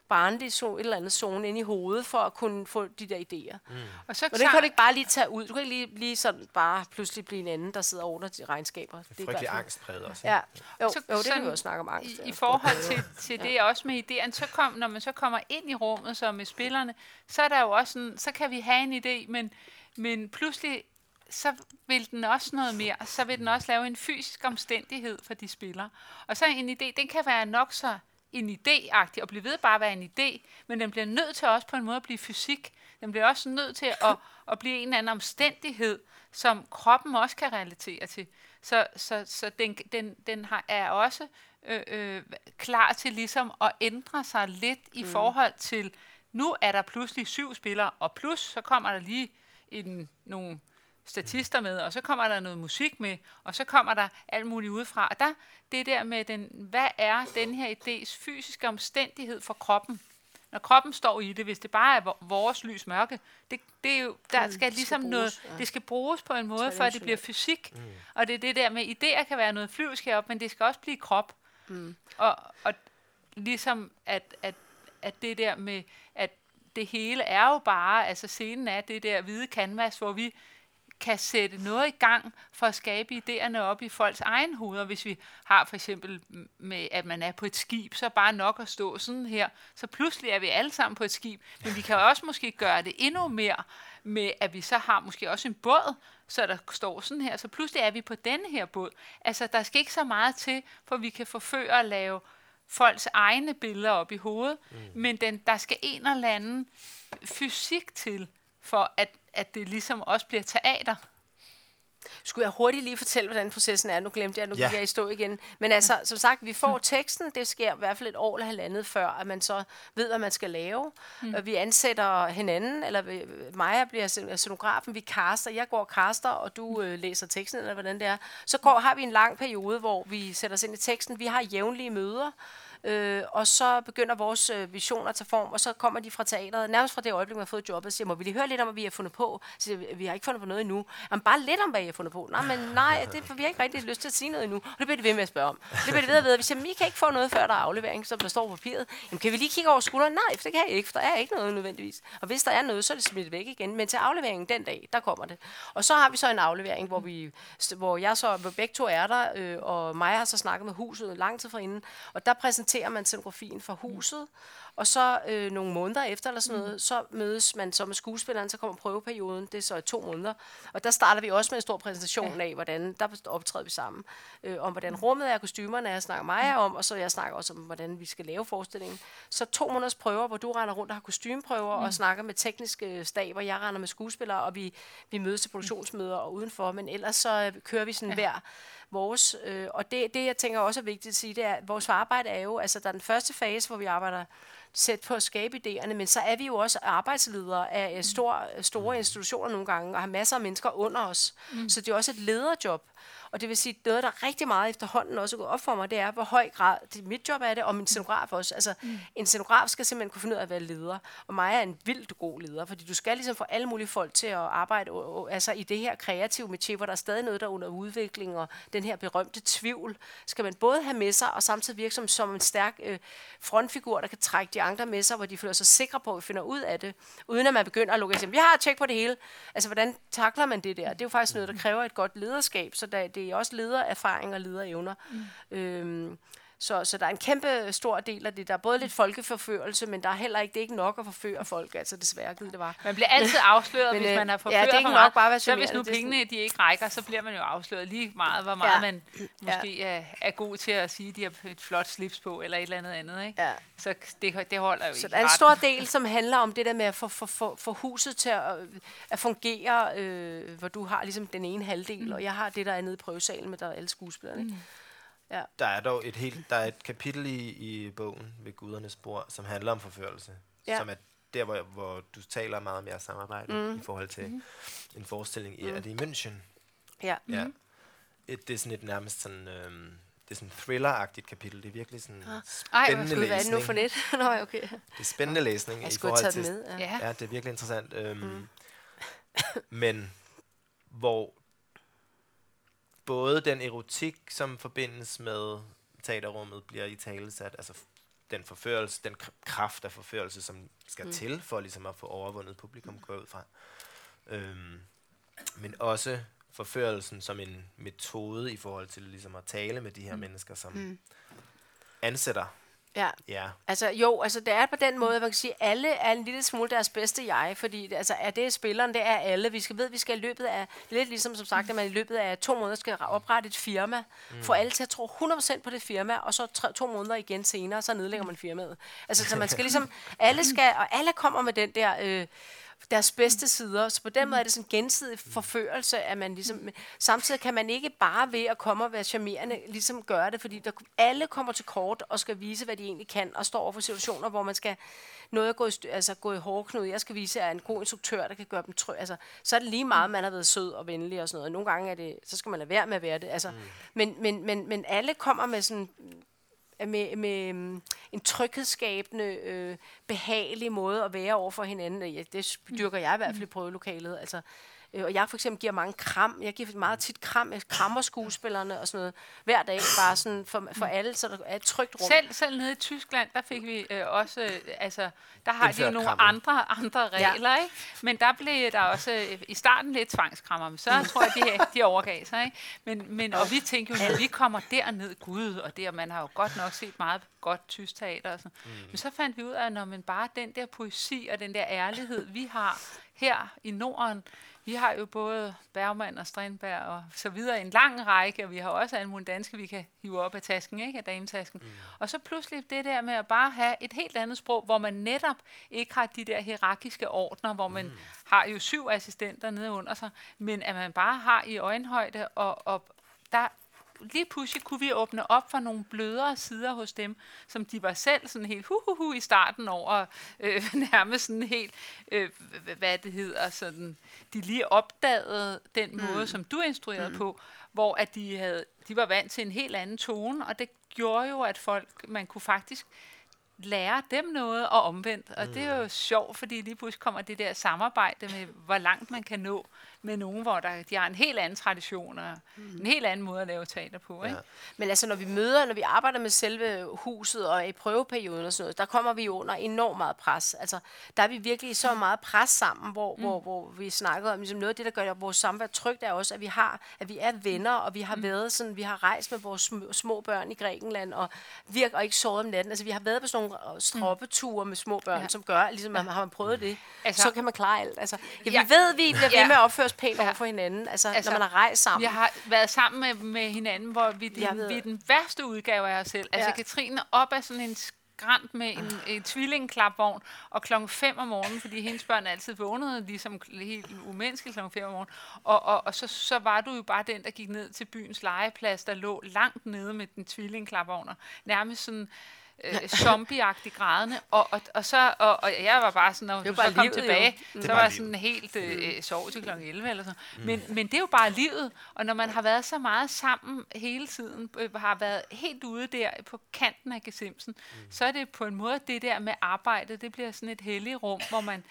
barnlig zone, et eller andet zone inde i hovedet, for at kunne få de der idéer. Mm. Og så Og det kan du ikke bare lige tage ud. Du kan ikke lige, lige sådan bare pludselig blive en anden, der sidder over de regnskaber. Det er Frygtelig angstpræget også. Ja, jo, Så- jo det kan sådan vi også snakke om angst. i, ja. i forhold til, [LAUGHS] til det også med idéerne, så kom, når man så kommer ind i rummet så med spillerne, så er der jo også sådan, så kan vi have en idé, men, men pludselig så vil den også noget mere. Så vil den også lave en fysisk omstændighed for de spillere. Og så en idé, den kan være nok så en idéagtig og blive ved bare at være en idé, men den bliver nødt til også på en måde at blive fysik. Den bliver også nødt til at, [LAUGHS] at blive en eller anden omstændighed, som kroppen også kan relatere til. Så, så, så den, den, den har, er også øh, øh, klar til ligesom at ændre sig lidt i mm. forhold til, nu er der pludselig syv spillere, og plus så kommer der lige en, nogle statister med, og så kommer der noget musik med, og så kommer der alt muligt udefra. Og der, det der med, den, hvad er den her idés fysiske omstændighed for kroppen? Når kroppen står i det, hvis det bare er vo- vores lys mørke, det, det er jo, der Mm, skal ligesom skal noget, ja. det skal bruges på en måde, for at det bliver fysik. Mm. Og det er det der med, idéer kan være noget flyvsk heroppe, men det skal også blive krop. Mm. Og, og ligesom at, at, at det der med, at det hele er jo bare, altså scenen er det der hvide canvas, hvor vi kan sætte noget i gang for at skabe idéerne op i folks egen hoveder. Hvis vi har for eksempel med, at man er på et skib, så bare nok at stå sådan her. Så pludselig er vi alle sammen på et skib. Men vi kan også måske gøre det endnu mere med, at vi så har måske også en båd, så der står sådan her. Så pludselig er vi på denne her båd. Altså, der skal ikke så meget til, for vi kan forføre at lave folks egne billeder op i hovedet, mm. men den, der skal en eller anden fysik til, for at, at det ligesom også bliver teater. Skulle jeg hurtigt lige fortælle, hvordan processen er? Nu glemte jeg, nu Ja. gik jeg i stå igen. Men altså, som sagt, vi får teksten. Det sker i hvert fald et år eller halvandet før, at man så ved, hvad man skal lave. Mm. Vi ansætter hinanden, eller vi- Maja bliver scen- scenografen, vi caster. Jeg går og caster, og du øh, læser teksten, eller hvordan det er. Så går, har vi en lang periode, hvor vi sætter os ind i teksten. Vi har jævnlige møder. Øh, og så begynder vores øh, visioner at tage form, og så kommer de fra teateret, nærmest fra det øjeblik, man har fået jobbet, og siger, må vi lige høre lidt om, hvad vi har fundet på? Så siger, vi, har ikke fundet på noget endnu. Jamen, bare lidt om, hvad I har fundet på. Nej, men nej, det, for vi har ikke rigtig lyst til at sige noget endnu. Og det bliver det ved med at spørge om. Det bliver det ved at vide. Vi jamen, I kan ikke få noget, før der er aflevering, som der står på papiret. Jamen, kan vi lige kigge over skulderen? Nej, for det kan jeg ikke, for der er ikke noget nødvendigvis. Og hvis der er noget, så er det smidt væk igen. Men til afleveringen den dag, der kommer det. Og så har vi så en aflevering, hvor, vi, hvor jeg så, hvor begge to er der, øh, og mig har så snakket med huset lang tid forinden. Og der præsenterer man scenografien for huset, og så øh, nogle måneder efter eller sådan noget, så mødes man så med skuespilleren, så kommer prøveperioden, det er så i to måneder. Og der starter vi også med en stor præsentation af, hvordan, der optræder vi sammen, øh, om hvordan rummet er, kostymerne er, jeg snakker Maja om, og så jeg snakker også om, hvordan vi skal lave forestillingen. Så to måneders prøver, hvor du render rundt og har kostymeprøver, og snakker med tekniske staber, jeg render med skuespillere, og vi, vi mødes til produktionsmøder og udenfor, men ellers så øh, kører vi sådan hver vores, øh, og det, det, jeg tænker også er vigtigt at sige, det er, at vores arbejde er jo, altså der er den første fase, hvor vi arbejder sæt på at skabe idéerne, men så er vi jo også arbejdsledere af øh, stor, store institutioner nogle gange, og har masser af mennesker under os. Mm. Så det er også et lederjob. Og det vil sige, noget, der rigtig meget efterhånden også er gået op for mig, det er, hvor høj grad, det, mit job er det, og min scenograf også. Altså, mm. en scenograf skal simpelthen kunne finde ud af at være leder. Og mig er en vildt god leder, fordi du skal ligesom få alle mulige folk til at arbejde o- o- altså, i det her kreative metier, hvor der er stadig noget, der er under udvikling, og den her berømte tvivl, skal man både have med sig, og samtidig virke som, som en stærk øh, frontfigur, der kan trække de andre med sig, hvor de føler sig sikre på, at vi finder ud af det, uden at man begynder at lukke og sige, vi har tjek på det hele. Altså, hvordan takler man det der? Det er jo faktisk noget, der kræver et godt lederskab, så der, det er også ledererfaring og lederevner. Mm. Øhm, så, så der er en kæmpe stor del af det. Der er både lidt folkeforførelse, men der er heller ikke, det er ikke nok at forføre folk, altså desværre, givet det var. Man bliver altid afsløret, [LAUGHS] Men, hvis øh, man har ja, forført det er ikke for nok bare at være Så hvis nu pengene de ikke rækker, så bliver man jo afsløret lige meget, hvor meget Ja. man [CLEARS THROAT] måske er, er god til at sige, at de har et flot slips på, eller et eller andet andet. Ikke? Ja. Så det, det holder jo Så ikke der er en ret. stor del, [LAUGHS] som handler om det der med at få, få, få, få huset til at, at fungere, øh, hvor du har ligesom den ene halvdel, mm. og jeg har det, der er nede i prøvesalen med der er alle skuespillerne. Mm. Der er dog et helt, der er et kapitel i, i bogen ved gudernes bord, som handler om forførelse. Ja. Ja. Som er der, hvor, hvor du taler meget om jeres samarbejde mm. i forhold til mm. en forestilling i, er det i München? Ja. Ja. Et, det er sådan et nærmest sådan, øhm, det er sådan thriller-agtigt kapitel. Det er virkelig sådan Ej, hvor spændende skulle hvad er det nu for læsning. net? [LAUGHS] Nå, okay. Det er spændende læsning Jeg i skulle til... den med. Ja. Ja. Ja, det er virkelig interessant. Øhm, mm. men hvor både den erotik, som forbindes med teaterrummet, bliver i talesat, altså den forførelse, den kr- kraft af forførelse, som skal mm. til for ligesom at få overvundet publikum, går ud fra. Øhm, men også forførelsen som en metode i forhold til ligesom at tale med de her mm. mennesker, som mm. ansætter ja. Ja, Altså jo, altså det er på den måde, at man kan sige, at alle er en lille smule deres bedste jeg, fordi det, altså, er det spilleren, det er alle. Vi skal ved, vi skal i løbet af, lidt ligesom som sagt, at man i løbet af to måneder skal oprette et firma, mm. få alle til at tro 100% på det firma, og så tre, to måneder igen senere, så nedlægger man firmaet. Altså så man skal ligesom, alle skal, og alle kommer med den der... Øh, deres bedste sider. Så på den måde er det sådan en gensidig forførelse, at man ligesom... Samtidig kan man ikke bare ved at komme og være charmerende, ligesom gøre det, fordi der, alle kommer til kort og skal vise, hvad de egentlig kan, og står over for situationer, hvor man skal noget at gå i, altså gå i hårdknud. Jeg skal vise, at jeg er en god instruktør, der kan gøre dem trygge. Altså, så er det lige meget, man har været sød og venlig og sådan noget. Nogle gange er det, så skal man lade være med at være det. Altså, mm. men, men, men, men alle kommer med sådan med, med en tryghedsskabende, øh, behagelig måde at være over for hinanden. Ja, det dyrker jeg i hvert fald i prøvelokalet. Altså, øh, og jeg for eksempel giver mange kram. Jeg giver meget tit kram. Jeg krammer skuespillerne og sådan noget hver dag, bare sådan for, for alle, så der er et trygt rum. Selv, selv nede i Tyskland, der fik vi øh, også, øh, altså, der har de jo Indført nogle krammen. andre, andre regler, ja. ikke? Men der blev der også øh, i starten lidt tvangskrammer, men så tror jeg, de, de overgav sig, ikke? Men, men, og vi tænkte jo, når vi kommer derned, gud, og der, man har jo godt nok set meget godt tysk teater og sådan. Mm. Men så fandt vi ud af, at når man bare den der poesi og den der ærlighed, vi har her i Norden, vi har jo både Bergman og Strindberg og så videre en lang række, og vi har også alle mulige danske, vi kan hive op af tasken, ikke? Af dametasken. Mm. Og så pludselig det der med at bare have et helt andet sprog, hvor man netop ikke har de der hierarkiske ordner, hvor man mm. har jo syv assistenter nede under sig, men at man bare har i øjenhøjde, og, og der lige pludselig kunne vi åbne op for nogle blødere sider hos dem, som de var selv sådan helt hu, hu, hu i starten over, øh, [LAUGHS] nærmest sådan helt, øh, hvad det hedder, sådan, de lige opdagede den mm. måde, som du instruerede mm. på, hvor at de, havde, de var vant til en helt anden tone, og det gjorde jo, at folk, man kunne faktisk lære dem noget og omvendt. Og mm. det er jo sjovt, fordi lige pludselig kommer det der samarbejde med, hvor langt man kan nå med nogen, hvor der, de har en helt anden tradition og mm. en helt anden måde at lave teater på. Ikke? Ja. Men altså, når vi møder, når vi arbejder med selve huset og i prøveperioden og sådan noget, der kommer vi under enormt meget pres. Altså, der er vi virkelig så meget pres sammen, hvor, mm. hvor, hvor vi snakkede om, ligesom noget af det, der gør vores samvær trygt, er også, at vi har, at vi er venner, og vi har mm. været sådan, vi har rejst med vores små, små børn i Grækenland, og virker og ikke sovet om natten. Altså, vi har været på sådan nogle stroppeture med små børn, ja. som gør, ligesom, at har man prøvet det, altså, så kan man klare alt. Altså, ja, vi ja. ved, vi bliver ved med at opføre pænt ja. over for hinanden, altså, altså, når man har rejst sammen. Vi har været sammen med, med hinanden, hvor vi, den, vi er den værste udgave af os selv. Altså, ja. Katrine op af sådan en skrant med en, en tvillingklapvogn, og klokken 5 om morgenen, fordi hendes børn altid vågnede ligesom helt umenneskeligt klokken 5 om morgenen, og, og, og så, så var du jo bare den, der gik ned til byens legeplads, der lå langt nede med den tvillingklapvogn, og nærmest sådan øh, zombieagtig grædende, og, og, og, så, og, og jeg var bare sådan, når du så kom tilbage, jo. så var jeg sådan helt øh, sov til kl. 11 eller sådan. Mm. Men, men det er jo bare livet, og når man har været så meget sammen hele tiden, øh, har været helt ude der på kanten af gesimsen, mm. så er det på en måde det der med arbejdet, det bliver sådan et helligt rum, hvor man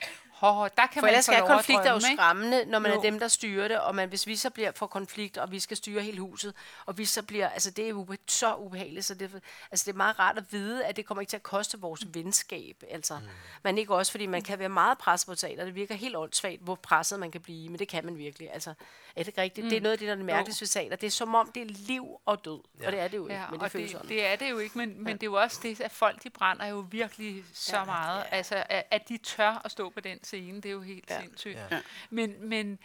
Ho, der kan for ellers er konflikter jo skræmmende, når man jo. er dem, der styrer det, og man, hvis vi så bliver for konflikt, og vi skal styre hele huset, og vi så bliver, altså det er jo så ubehageligt, så det, altså det er meget rart at vide, at det kommer ikke til at koste vores venskab, altså. Mm. Men ikke også, fordi man kan være meget presset på teater, det virker helt åndssvagt, hvor presset man kan blive, men det kan man virkelig, altså. Er det ikke rigtigt? Mm. Det er noget af det, der er mærkeligt ved teater. Det er som om, det er liv og død, ja. og det er det jo ikke, ja, men det, det, sådan. det er det jo ikke, men, men ja. det er jo også det, at folk, de brænder jo virkelig så ja, meget, ja. altså at, at de tør at stå på den scene, det er jo helt ja. sindssygt. Ja. Men, men,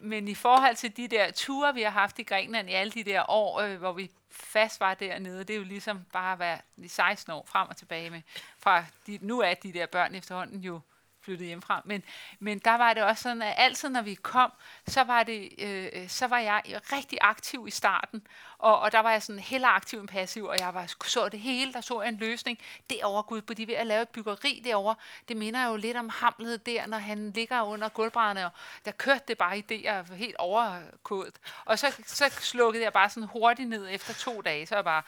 men i forhold til de der ture, vi har haft i Grækenland i alle de der år, øh, hvor vi fast var dernede, det er jo ligesom bare at være de 16 år frem og tilbage med. Fra de, nu er de der børn efterhånden jo flyttet hjemmefra. Men, men der var det også sådan, at altid når vi kom, så var, det, øh, så var jeg rigtig aktiv i starten. Og, og der var jeg sådan heller aktiv end passiv, og jeg var, så det hele, der så jeg en løsning. Derovre, Gud, på de ved at lave et byggeri derovre. Det minder jo lidt om Hamlet der, når han ligger under gulvbrænderne, og der kørte det bare idéer helt overkodet. Og så, så slukkede jeg bare sådan hurtigt ned efter to dage, så jeg bare,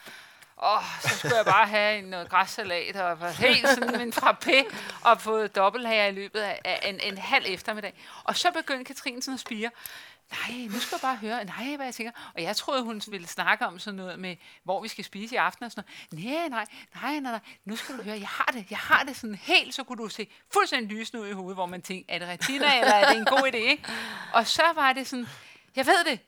åh, så skulle jeg bare have en noget græssalat og var helt sådan en frappé og fået dobbelthager i løbet af en, en halv eftermiddag. Og så begyndte Katrine sådan at spire. Nej, nu skal jeg bare høre. Nej, hvad jeg tænker. Og jeg troede, hun ville snakke om sådan noget med, hvor vi skal spise i aften og sådan noget. Nej, nej, nej, nej, nej. Nu skal du høre, jeg har det. Jeg har det sådan helt, så kunne du se fuldstændig lysende ud i hovedet, hvor man tænker, er det retina, eller er det en god idé? Ikke? Og så var det sådan, jeg ved det.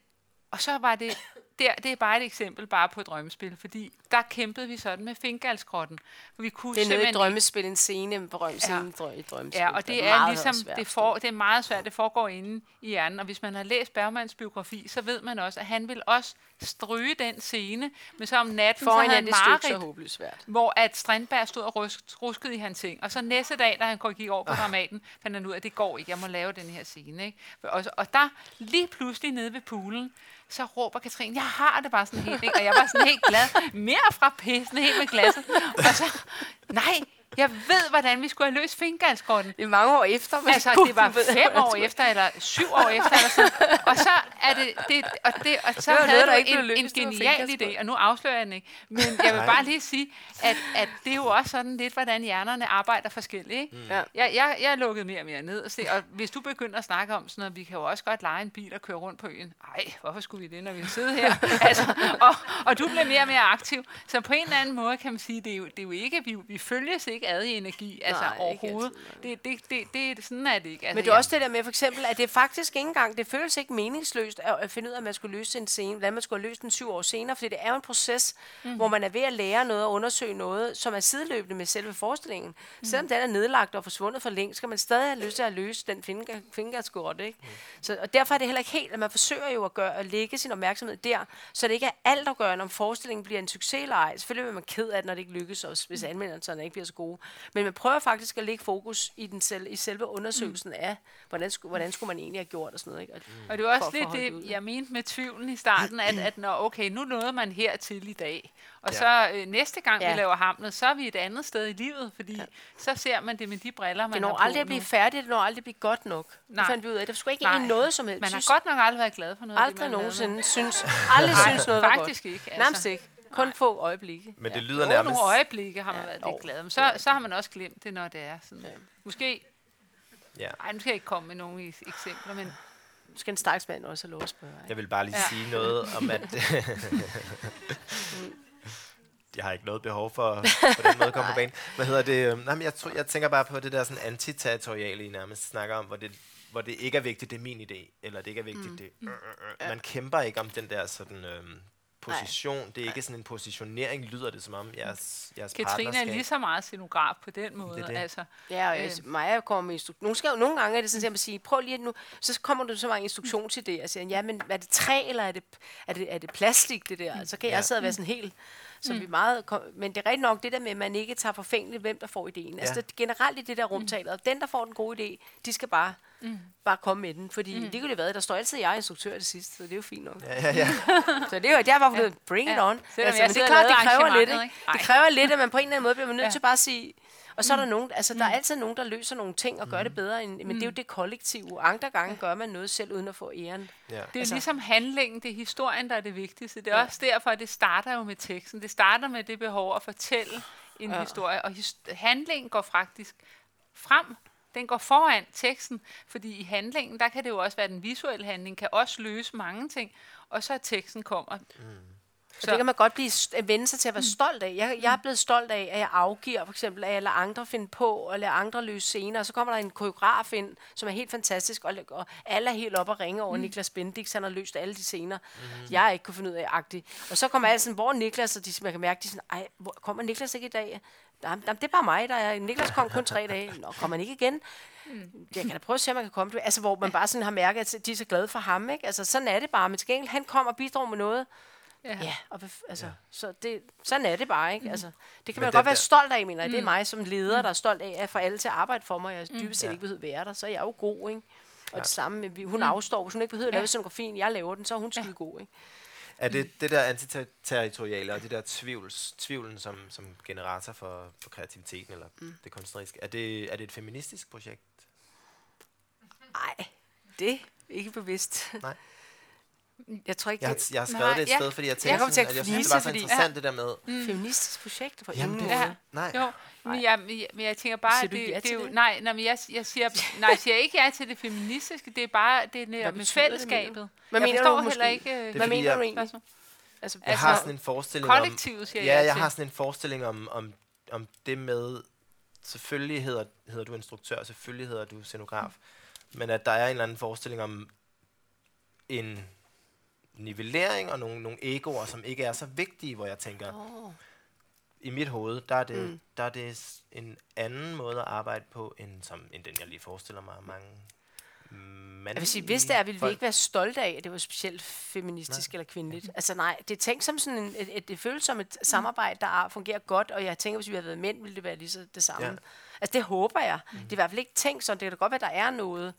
Og så var det der, det er bare et eksempel bare på et drømmespil, fordi der kæmpede vi sådan med fingalskrotten. Vi kunne det er noget i drømmespil, en scene, en berømt ja. i drømmespil. Ja, og det, det er, er ligesom, det, for, det er meget svært, det foregår inde i hjernen, og hvis man har læst Bergmans biografi, så ved man også, at han vil også stryge den scene, men så om natten, for så havde han Marit, svært. hvor at Strindberg stod og rusk, ruskede i hans ting, og så næste dag, da han gik over på ah. Dramaten, fandt han ud af, at det går ikke, jeg må lave den her scene. Ikke? Og, og der, lige pludselig nede ved poolen, så råber Katrine, jeg har det bare sådan helt, ikke? og jeg var sådan helt glad, mere fra pissen, helt med glasset, og så, nej, jeg ved, hvordan vi skulle have løst fingerhalskorten. Det er mange år efter. Men altså, det var fem år efter, eller syv år efter. Eller sådan. Og så er det, det og, det, og så det havde noget, du en, løst, en genial idé, og nu afslører jeg den ikke. Men jeg vil bare lige sige, at, at det er jo også sådan lidt, hvordan hjernerne arbejder forskelligt. Ikke? Mm. Jeg, jeg, jeg lukkede mere og mere ned. Og, se, og hvis du begynder at snakke om sådan noget, vi kan jo også godt lege en bil og køre rundt på øen. Nej, hvorfor skulle vi det, når vi sidder her? [LAUGHS] altså, og, og du bliver mere og mere aktiv. Så på en eller anden måde kan man sige, det er jo, det er jo ikke, vi, vi følges ikke ikke ad i energi, altså Nej, overhovedet. altid, Det, det, det, det, sådan er det ikke. Altså, Men det er også det der med, for eksempel, at det faktisk ikke engang, det føles ikke meningsløst at, at finde ud af, at man skulle løse en scene, hvordan man skulle løst den syv år senere, fordi det er jo en proces, mm. hvor man er ved at lære noget og undersøge noget, som er sideløbende med selve forestillingen. Mm. Selvom den er nedlagt og forsvundet for længst, skal man stadig have lyst til at løse den finger, fingerskort, ikke? Mm. Så, og derfor er det heller ikke helt, at man forsøger jo at, gøre, at lægge sin opmærksomhed der, så det ikke er alt at gøre, om forestillingen bliver en succes eller ej. Selvfølgelig vil man ked af det, når det ikke lykkes, også, hvis anmeldelserne ikke bliver så gode. Men man prøver faktisk at lægge fokus i, den selv, i selve undersøgelsen af, hvordan skulle, hvordan skulle man egentlig have gjort og sådan noget. Ikke? Og, Og det var også lidt holdt ud. det, jeg mente med tvivlen i starten, at, at når, okay, nu nåede man hertil i dag, og Ja. så øh, næste gang Ja. vi laver Hamlet, så er vi et andet sted i livet, fordi ja. så ser man det med de briller, man det har når på aldrig at blive færdigt, det når aldrig at blive godt nok. Nej. Det fandt vi ud af. Der skulle ikke Nej. noget som helst. Man har godt nok aldrig været glad for noget. det, aldrig lavede. nogensinde synes, [LAUGHS] aldrig synes noget var godt. Faktisk ikke. Altså. Nærmest ikke. Kun få øjeblikke. Men det Ja. lyder Jo, nærmest... nogle øjeblikke har man Ja, været lidt glad. Men så, så har man også glemt det, når det er sådan. Måske, Ja. ej, nu skal jeg ikke komme med nogle eksempler, men Nu skal en staksmand også have lov at spørge. Ikke? Jeg vil bare lige Ja. ja. sige noget om, at... [LAUGHS] [LAUGHS] jeg har ikke noget behov for på den måde at komme på [LAUGHS] banen. Hvad hedder det? øhm, Nej, men jeg, tror, jeg tænker bare på det der sådan antiterritoriale, I nærmest snakker om, hvor det, hvor det ikke er vigtigt, det er min idé, eller det ikke er vigtigt, mm. det øh, øh, øh. Man kæmper ikke om den der sådan... Øhm, position. Det er ikke sådan en positionering, lyder det som om jeres, jeres Katrine er lige så meget scenograf på den måde. Det er det. Altså, Ja, og Øh. Maja kommer med instruktion. Nogle, skal, nogle gange er det sådan, at man siger, prøv lige at nu, så kommer du så mange instruktionsidéer og siger, ja, men er det træ, eller er det, er det, er det plastik, det der? Så kan jeg Ja. sidde og være sådan helt, så vi meget, kom- men det er rigtigt nok det der med, at man ikke tager forfængeligt, hvem der får ideen. Altså Ja. det, generelt i det der rumtaler, og den, der får den gode idé, de skal bare, mm. bare komme med den. Fordi mm. det kunne det være, der står altid jeg er instruktør til sidst, så det er jo fint nok. Ja, ja, ja. [LAUGHS] Så det er jo, jeg har bare fået, bring it Ja. on. Jeg men det er klart, det kræver lidt, ikke? ikke? Det kræver lidt, at man på en eller anden måde bliver man nødt Ja. til bare at sige, og så er der nogen, altså der er altid nogen, der løser nogle ting og gør det bedre, end, men det er jo det kollektive. Andre gange gør man noget selv uden at få æren. ja. Det er Altså- altså, ligesom handlingen, det er historien, der er det vigtigste. Det er ja. også derfor, at det starter jo med teksten. Det starter med det behov at fortælle en ja. historie, og his- handlingen går faktisk frem. Den går foran teksten, fordi i handlingen, der kan det jo også være den visuelle handling, kan også løse mange ting, og så er teksten kommer. Mm. Så det kan man godt blive vende sig til at være stolt af. Jeg, jeg er blevet stolt af, at jeg afgiver for eksempel, at jeg lader andre finde på, og lader andre løse scener. Og så kommer der en koreograf ind, som er helt fantastisk, og, og alle er helt op og ringe over mm. Niklas Bendix. Han har løst alle de scener, mm. jeg ikke kunne finde ud af agtigt. Og så kommer alle sådan, hvor Niklas? Og de, man kan mærke, de sådan, ej, hvor, kommer Niklas ikke i dag? Jamen, det er bare mig, der er. Niklas kom kun tre dage. Nå, kommer han ikke igen? Jeg kan da prøve at se, om man kan komme. Altså, hvor man bare sådan har mærket, at de er så glade for ham. Ikke? Altså, sådan er det bare. Men til gengæld, han kommer og bidrager med noget, Ja. Ja, og hvad altså, ja. så det, sådan er det bare, ikke? Altså, det kan Men man den godt være stolt af, mener jeg. Det er mig som leder, der er stolt af at få alle til at arbejde for mig. Jeg dybest set Ja. ikke behøver være der, så er jeg jo god, ikke? Og Ja. det samme med, hun afstår, hvis hun ikke behøver at lave Ja. scenografien, jeg laver den, så er hun skide god, ikke? Er det det der antiterritoriale og det der tvivls, tvivlen som, som generator for, for kreativiteten eller mm. det kunstneriske, er det, er det et feministisk projekt? Nej, det er ikke bevidst. Nej. Jeg tror ikke, Jeg jeg har skrevet Nej, det et ja. sted, fordi jeg Jeg tænkte, kommer til sådan, at at jeg synes, det var så interessant det der med, er et feministisk projekt på jamen det, ja. nej, Jo, men jeg, men jeg, jeg tænker bare, Siger det, ja det er jo, det? nej, nej, men jeg, jeg siger, [LAUGHS] nej, jeg siger ikke ja til det feministiske, det er bare det er med fællesskabet. Hvad jeg mener forstår du heller ikke... øh, Det Hvad mener jeg- du egentlig? Altså, jeg Altså, har sådan en forestilling om, Kollektivet siger ja, jeg jeg har sådan en forestilling om, om, om det med, selvfølgelig hedder, hedder du instruktør, selvfølgelig hedder du scenograf, men at der er en eller anden forestilling om en nivellering og nogle, nogle egoer, som ikke er så vigtige, hvor jeg tænker, Åh. i mit hoved, der er det, Mm. mm. der er det en anden måde at arbejde på, end, som, end den, jeg lige forestiller mig, mange mandlige Jeg vil sige, hvis det er, ville vi folk. ikke være stolte af, at det var specielt feministisk nej. eller kvindeligt. Altså nej, det er tænkt som sådan en, et, et, det føles som et samarbejde, der er- fungerer godt, og jeg tænker, hvis vi havde været mænd, ville det være lige så det samme. Ja. Altså det håber jeg. Mm. Det er i hvert fald ikke tænkt sådan. Det kan da godt være, der er noget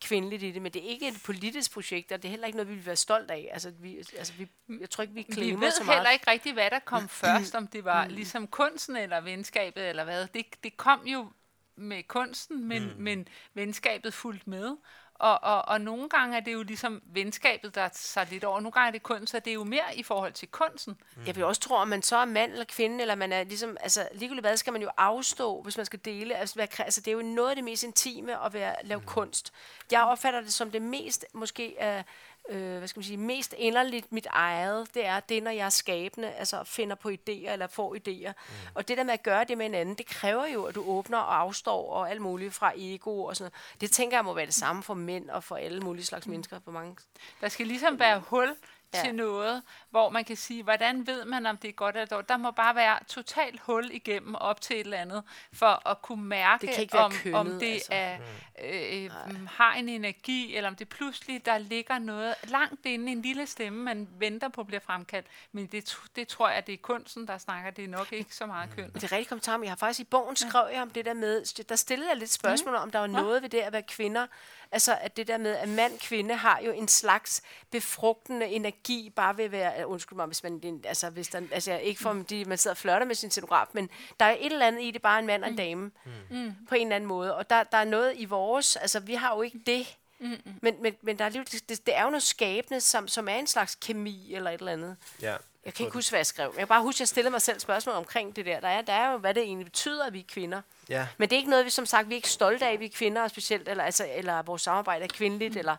kvindeligt i det, men det er ikke et politisk projekt, og det er heller ikke noget, vi vil være stolt af. Altså, vi, altså vi, jeg tror ikke, vi Vi klemmer ved så meget. heller ikke rigtigt, hvad der kom først, om det var ligesom kunsten eller venskabet eller hvad. Det, det kom jo med kunsten, men, mm. men venskabet fulgte med. Og, og, og nogle gange er det jo ligesom venskabet, der tager lidt over. Nogle gange er det kunst, så det er jo mere i forhold til kunsten. Jeg vil også tro, om man så er mand eller kvinde, eller man er ligesom, altså ligegyldigt hvad, skal man jo afstå, hvis man skal dele. Altså, være, altså det er jo noget af det mest intime at være, lave mm. kunst. Jeg opfatter det som det mest, måske, uh, øh, hvad skal man sige, mest inderligt mit eget, det er det, når jeg er skabende, altså finder på idéer eller får idéer. Mm. Og det der med at gøre det med en anden, det kræver jo, at du åbner og afstår og alt muligt fra ego og sådan noget. Det tænker jeg må være det samme for mænd og for alle mulige slags mm. mennesker på mange. Der skal ligesom være hul ja. til noget, hvor man kan sige, hvordan ved man, om det er godt eller dårligt. Der må bare være totalt hul igennem op til et eller andet, for at kunne mærke, det om, kønnet, om det altså. er, øh, øh, har en energi, eller om det pludselig, der ligger noget langt inde, en lille stemme, man venter på bliver fremkaldt. Men det, det tror jeg, det er kunsten, der snakker. Det er nok ikke så meget køn. Det er rigtig kommentar, men jeg har faktisk i bogen skrevet ja. om det der med, der stillede jeg lidt spørgsmål mm. om, der var noget ved det at være kvinder, Altså at det der med, at mand-kvinde har jo en slags befrugtende energi, bare ved at være, undskyld mig, hvis man, altså, hvis der, altså ikke for, de, man sidder og flørter med sin scenograf, men der er et eller andet i det, bare en mand og en mm. dame, mm. på en eller anden måde. Og der, der er noget i vores, altså vi har jo ikke det, Mm-mm. Men, men, men der er, det, det er jo noget skabende, som, som er en slags kemi eller et eller andet. Ja. Jeg kan ikke huske, hvad jeg skrev. Jeg kan bare huske, at jeg stillede mig selv spørgsmål omkring det der. Der er, der er jo, hvad det egentlig betyder, at vi er kvinder. Ja. Men det er ikke noget, vi som sagt, vi er ikke stolte af, at vi er kvinder, specielt, eller, altså, eller vores samarbejde er kvindeligt, mm. eller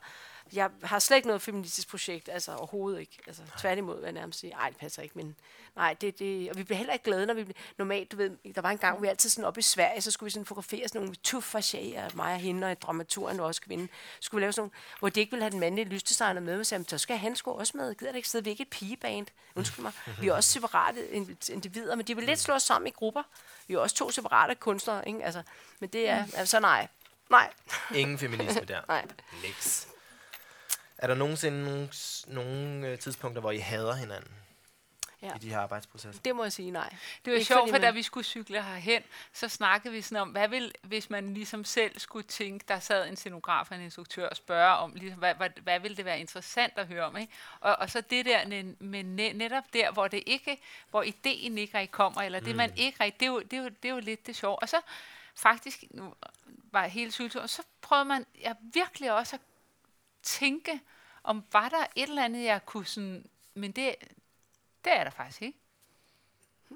jeg har slet ikke noget feministisk projekt, altså overhovedet ikke. Altså tværtimod, vil jeg nærmest sige, nej, det passer ikke, men nej, det, det, og vi bliver heller ikke glade, når vi bliver, normalt, du ved, der var en gang, vi altid sådan op i Sverige, så skulle vi sådan fotografere sådan nogle tuffager, mig og hende, og dramaturen og også kvinde, skulle vi lave sådan nogle, hvor de ikke ville have den mandlige lysdesigner med, og sagde, så skal han sgu også med, gider det ikke sidde, vi er ikke et pigeband, undskyld mig, vi er også separate individer, men de vil lidt slå os sammen i grupper, vi er også to separate kunstnere, ikke? Altså, men det er, altså nej, nej. Ingen feminisme der. [LAUGHS] nej. Lex. Er der nogensinde nogle, nogle øh, tidspunkter, hvor I hader hinanden? Ja. i de her arbejdsprocesser? Det må jeg sige nej. Det var ikke sjovt, for da vi skulle cykle herhen, så snakkede vi sådan om, hvad vil, hvis man ligesom selv skulle tænke, der sad en scenograf og en instruktør og spørge om, ligesom, hvad, hvad, hvad ville det være interessant at høre om, ikke? Og, og så det der med netop der, hvor det ikke, hvor ideen ikke rigtig kommer, eller det mm. man ikke rigtig, det er, jo, det, er jo, det er jo lidt det sjove. Og så faktisk, nu var hele cykelturen, så prøvede man ja, virkelig også at tænke, om var der et eller andet, jeg kunne sådan, men det, det er der faktisk ikke.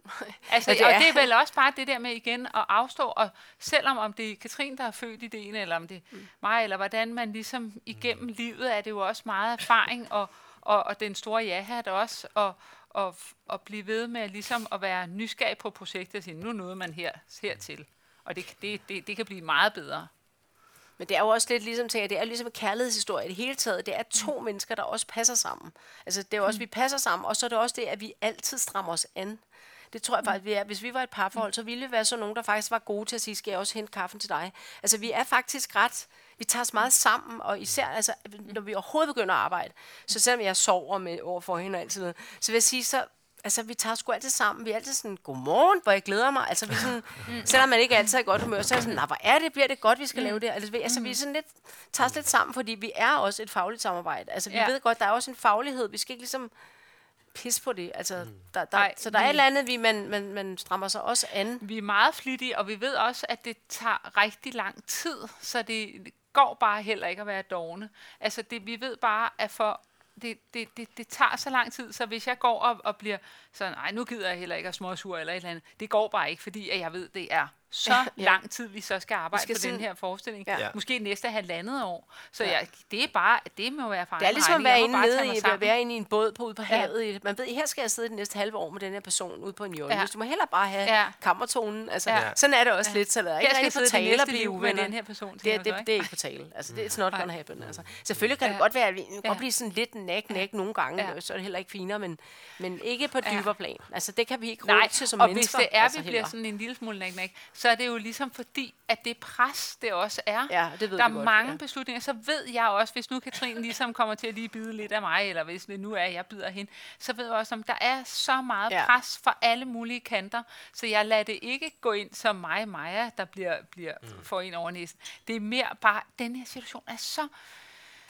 [LAUGHS] altså, og det er vel også bare det der med igen at afstå, og selvom om det er Katrin, der har født ideen, eller om det er mm. mig, eller hvordan man ligesom igennem livet, er det jo også meget erfaring, og, og, og den store ja-hat også, og, og, og blive ved med ligesom at være nysgerrig på projektet, og sige, nu nåede man her, hertil. Og det, det, det, det kan blive meget bedre. Men det er jo også lidt ligesom, tænker, det er ligesom en kærlighedshistorie i det hele taget. Det er to mm. mennesker, der også passer sammen. Altså det er jo også, mm. vi passer sammen, og så er det også det, at vi altid strammer os an. Det tror jeg mm. faktisk, vi er. Hvis vi var et parforhold, så ville vi være så nogen, der faktisk var gode til at sige, skal jeg også hente kaffen til dig? Altså vi er faktisk ret, vi tager os meget sammen, og især altså, når vi overhovedet begynder at arbejde, så selvom jeg sover med over for hende og alt sådan noget, så vil jeg sige, så altså, vi tager sgu altid sammen. Vi er altid sådan, godmorgen, hvor jeg glæder mig. Altså, vi sådan, mm. selvom man ikke altid er i godt humør, så er jeg sådan, hvor er det, bliver det godt, vi skal mm. lave det. Altså, vi, altså, vi er sådan lidt, tager os lidt sammen, fordi vi er også et fagligt samarbejde. Altså, vi ja. ved godt, der er også en faglighed. Vi skal ikke ligesom pis på det. Altså, mm. der, der, Ej, så der er et eller andet, vi, man, man, man strammer sig også an. Vi er meget flittige, og vi ved også, at det tager rigtig lang tid, så det går bare heller ikke at være dogne. Altså, det, vi ved bare, at for det, det, det, det tager så lang tid, så hvis jeg går og, og bliver sådan, nej, nu gider jeg heller ikke at småsur eller et eller andet, det går bare ikke, fordi at jeg ved, det er så ja. lang tid, vi så skal arbejde skal på den her forestilling. Ja. Måske næste halvandet år. Så ja. jeg, det er bare, det må være for Det er ligesom at være inde, nede i, at være inde i en båd på ude på ja. havet. Man ved, her skal jeg sidde det næste halve år med den her person ude på en jolle. Ja. Du må heller bare have ja. kammertonen. Altså, ja. Sådan er det også ja. lidt, så der er ikke rigtig på tale at blive uvenner. den her person. Det, det, det, det, er ikke på tale. Altså, det er not gonna happen. Altså. Selvfølgelig kan det godt være, at vi kan blive sådan lidt næk-næk nogle gange, så er det heller ikke finere, men, men ikke på dybere plan. Altså, det kan vi ikke råde til som mennesker. og hvis det er, altså, vi bliver sådan en lille smule næk-næk, så er det jo ligesom for fordi at det pres, det også er. Ja, det ved der er godt, mange ja. beslutninger, så ved jeg også, hvis nu Katrine ligesom kommer til at lige bide lidt af mig, eller hvis det nu er, jeg bider hende, så ved jeg også, at der er så meget ja. pres fra alle mulige kanter, så jeg lader det ikke gå ind som mig, Maja, der bliver, bliver mm. for en over næsen. Det er mere bare, den her situation er så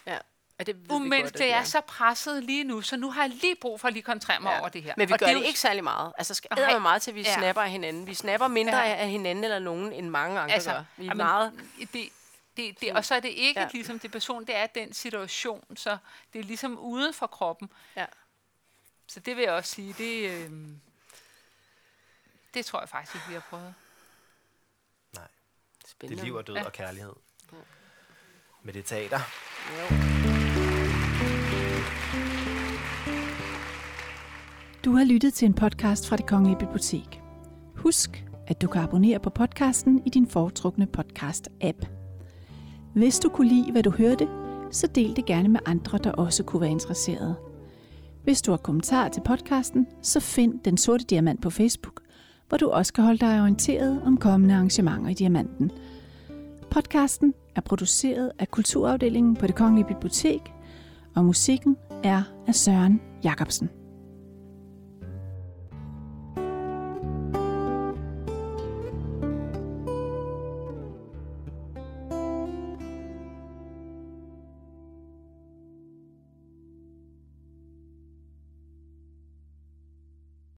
Ja, det umenneskeligt. Jeg er så presset lige nu, så nu har jeg lige brug for at lige koncentrere mig ja. over det her. Men vi og gør det, det ikke særlig meget. Altså, skal okay. meget til, at vi ja. snapper af hinanden. Vi snapper mindre ja. af hinanden eller nogen, end mange andre altså, gør. Vi er jamen, meget... Det, det, det, og så er det ikke ja. ligesom det person, det er den situation, så det er ligesom uden for kroppen. Ja. Så det vil jeg også sige, det, øh, det tror jeg faktisk ikke, vi har prøvet. Nej. Spændende. Det er liv og død ja. og kærlighed. Ja. Med det teater. Jo. Du har lyttet til en podcast fra Det Kongelige Bibliotek. Husk, at du kan abonnere på podcasten i din foretrukne podcast-app. Hvis du kunne lide, hvad du hørte, så del det gerne med andre, der også kunne være interesserede. Hvis du har kommentarer til podcasten, så find Den Sorte Diamant på Facebook, hvor du også kan holde dig orienteret om kommende arrangementer i Diamanten. Podcasten er produceret af Kulturafdelingen på Det Kongelige Bibliotek, og musikken er af Søren Jacobsen.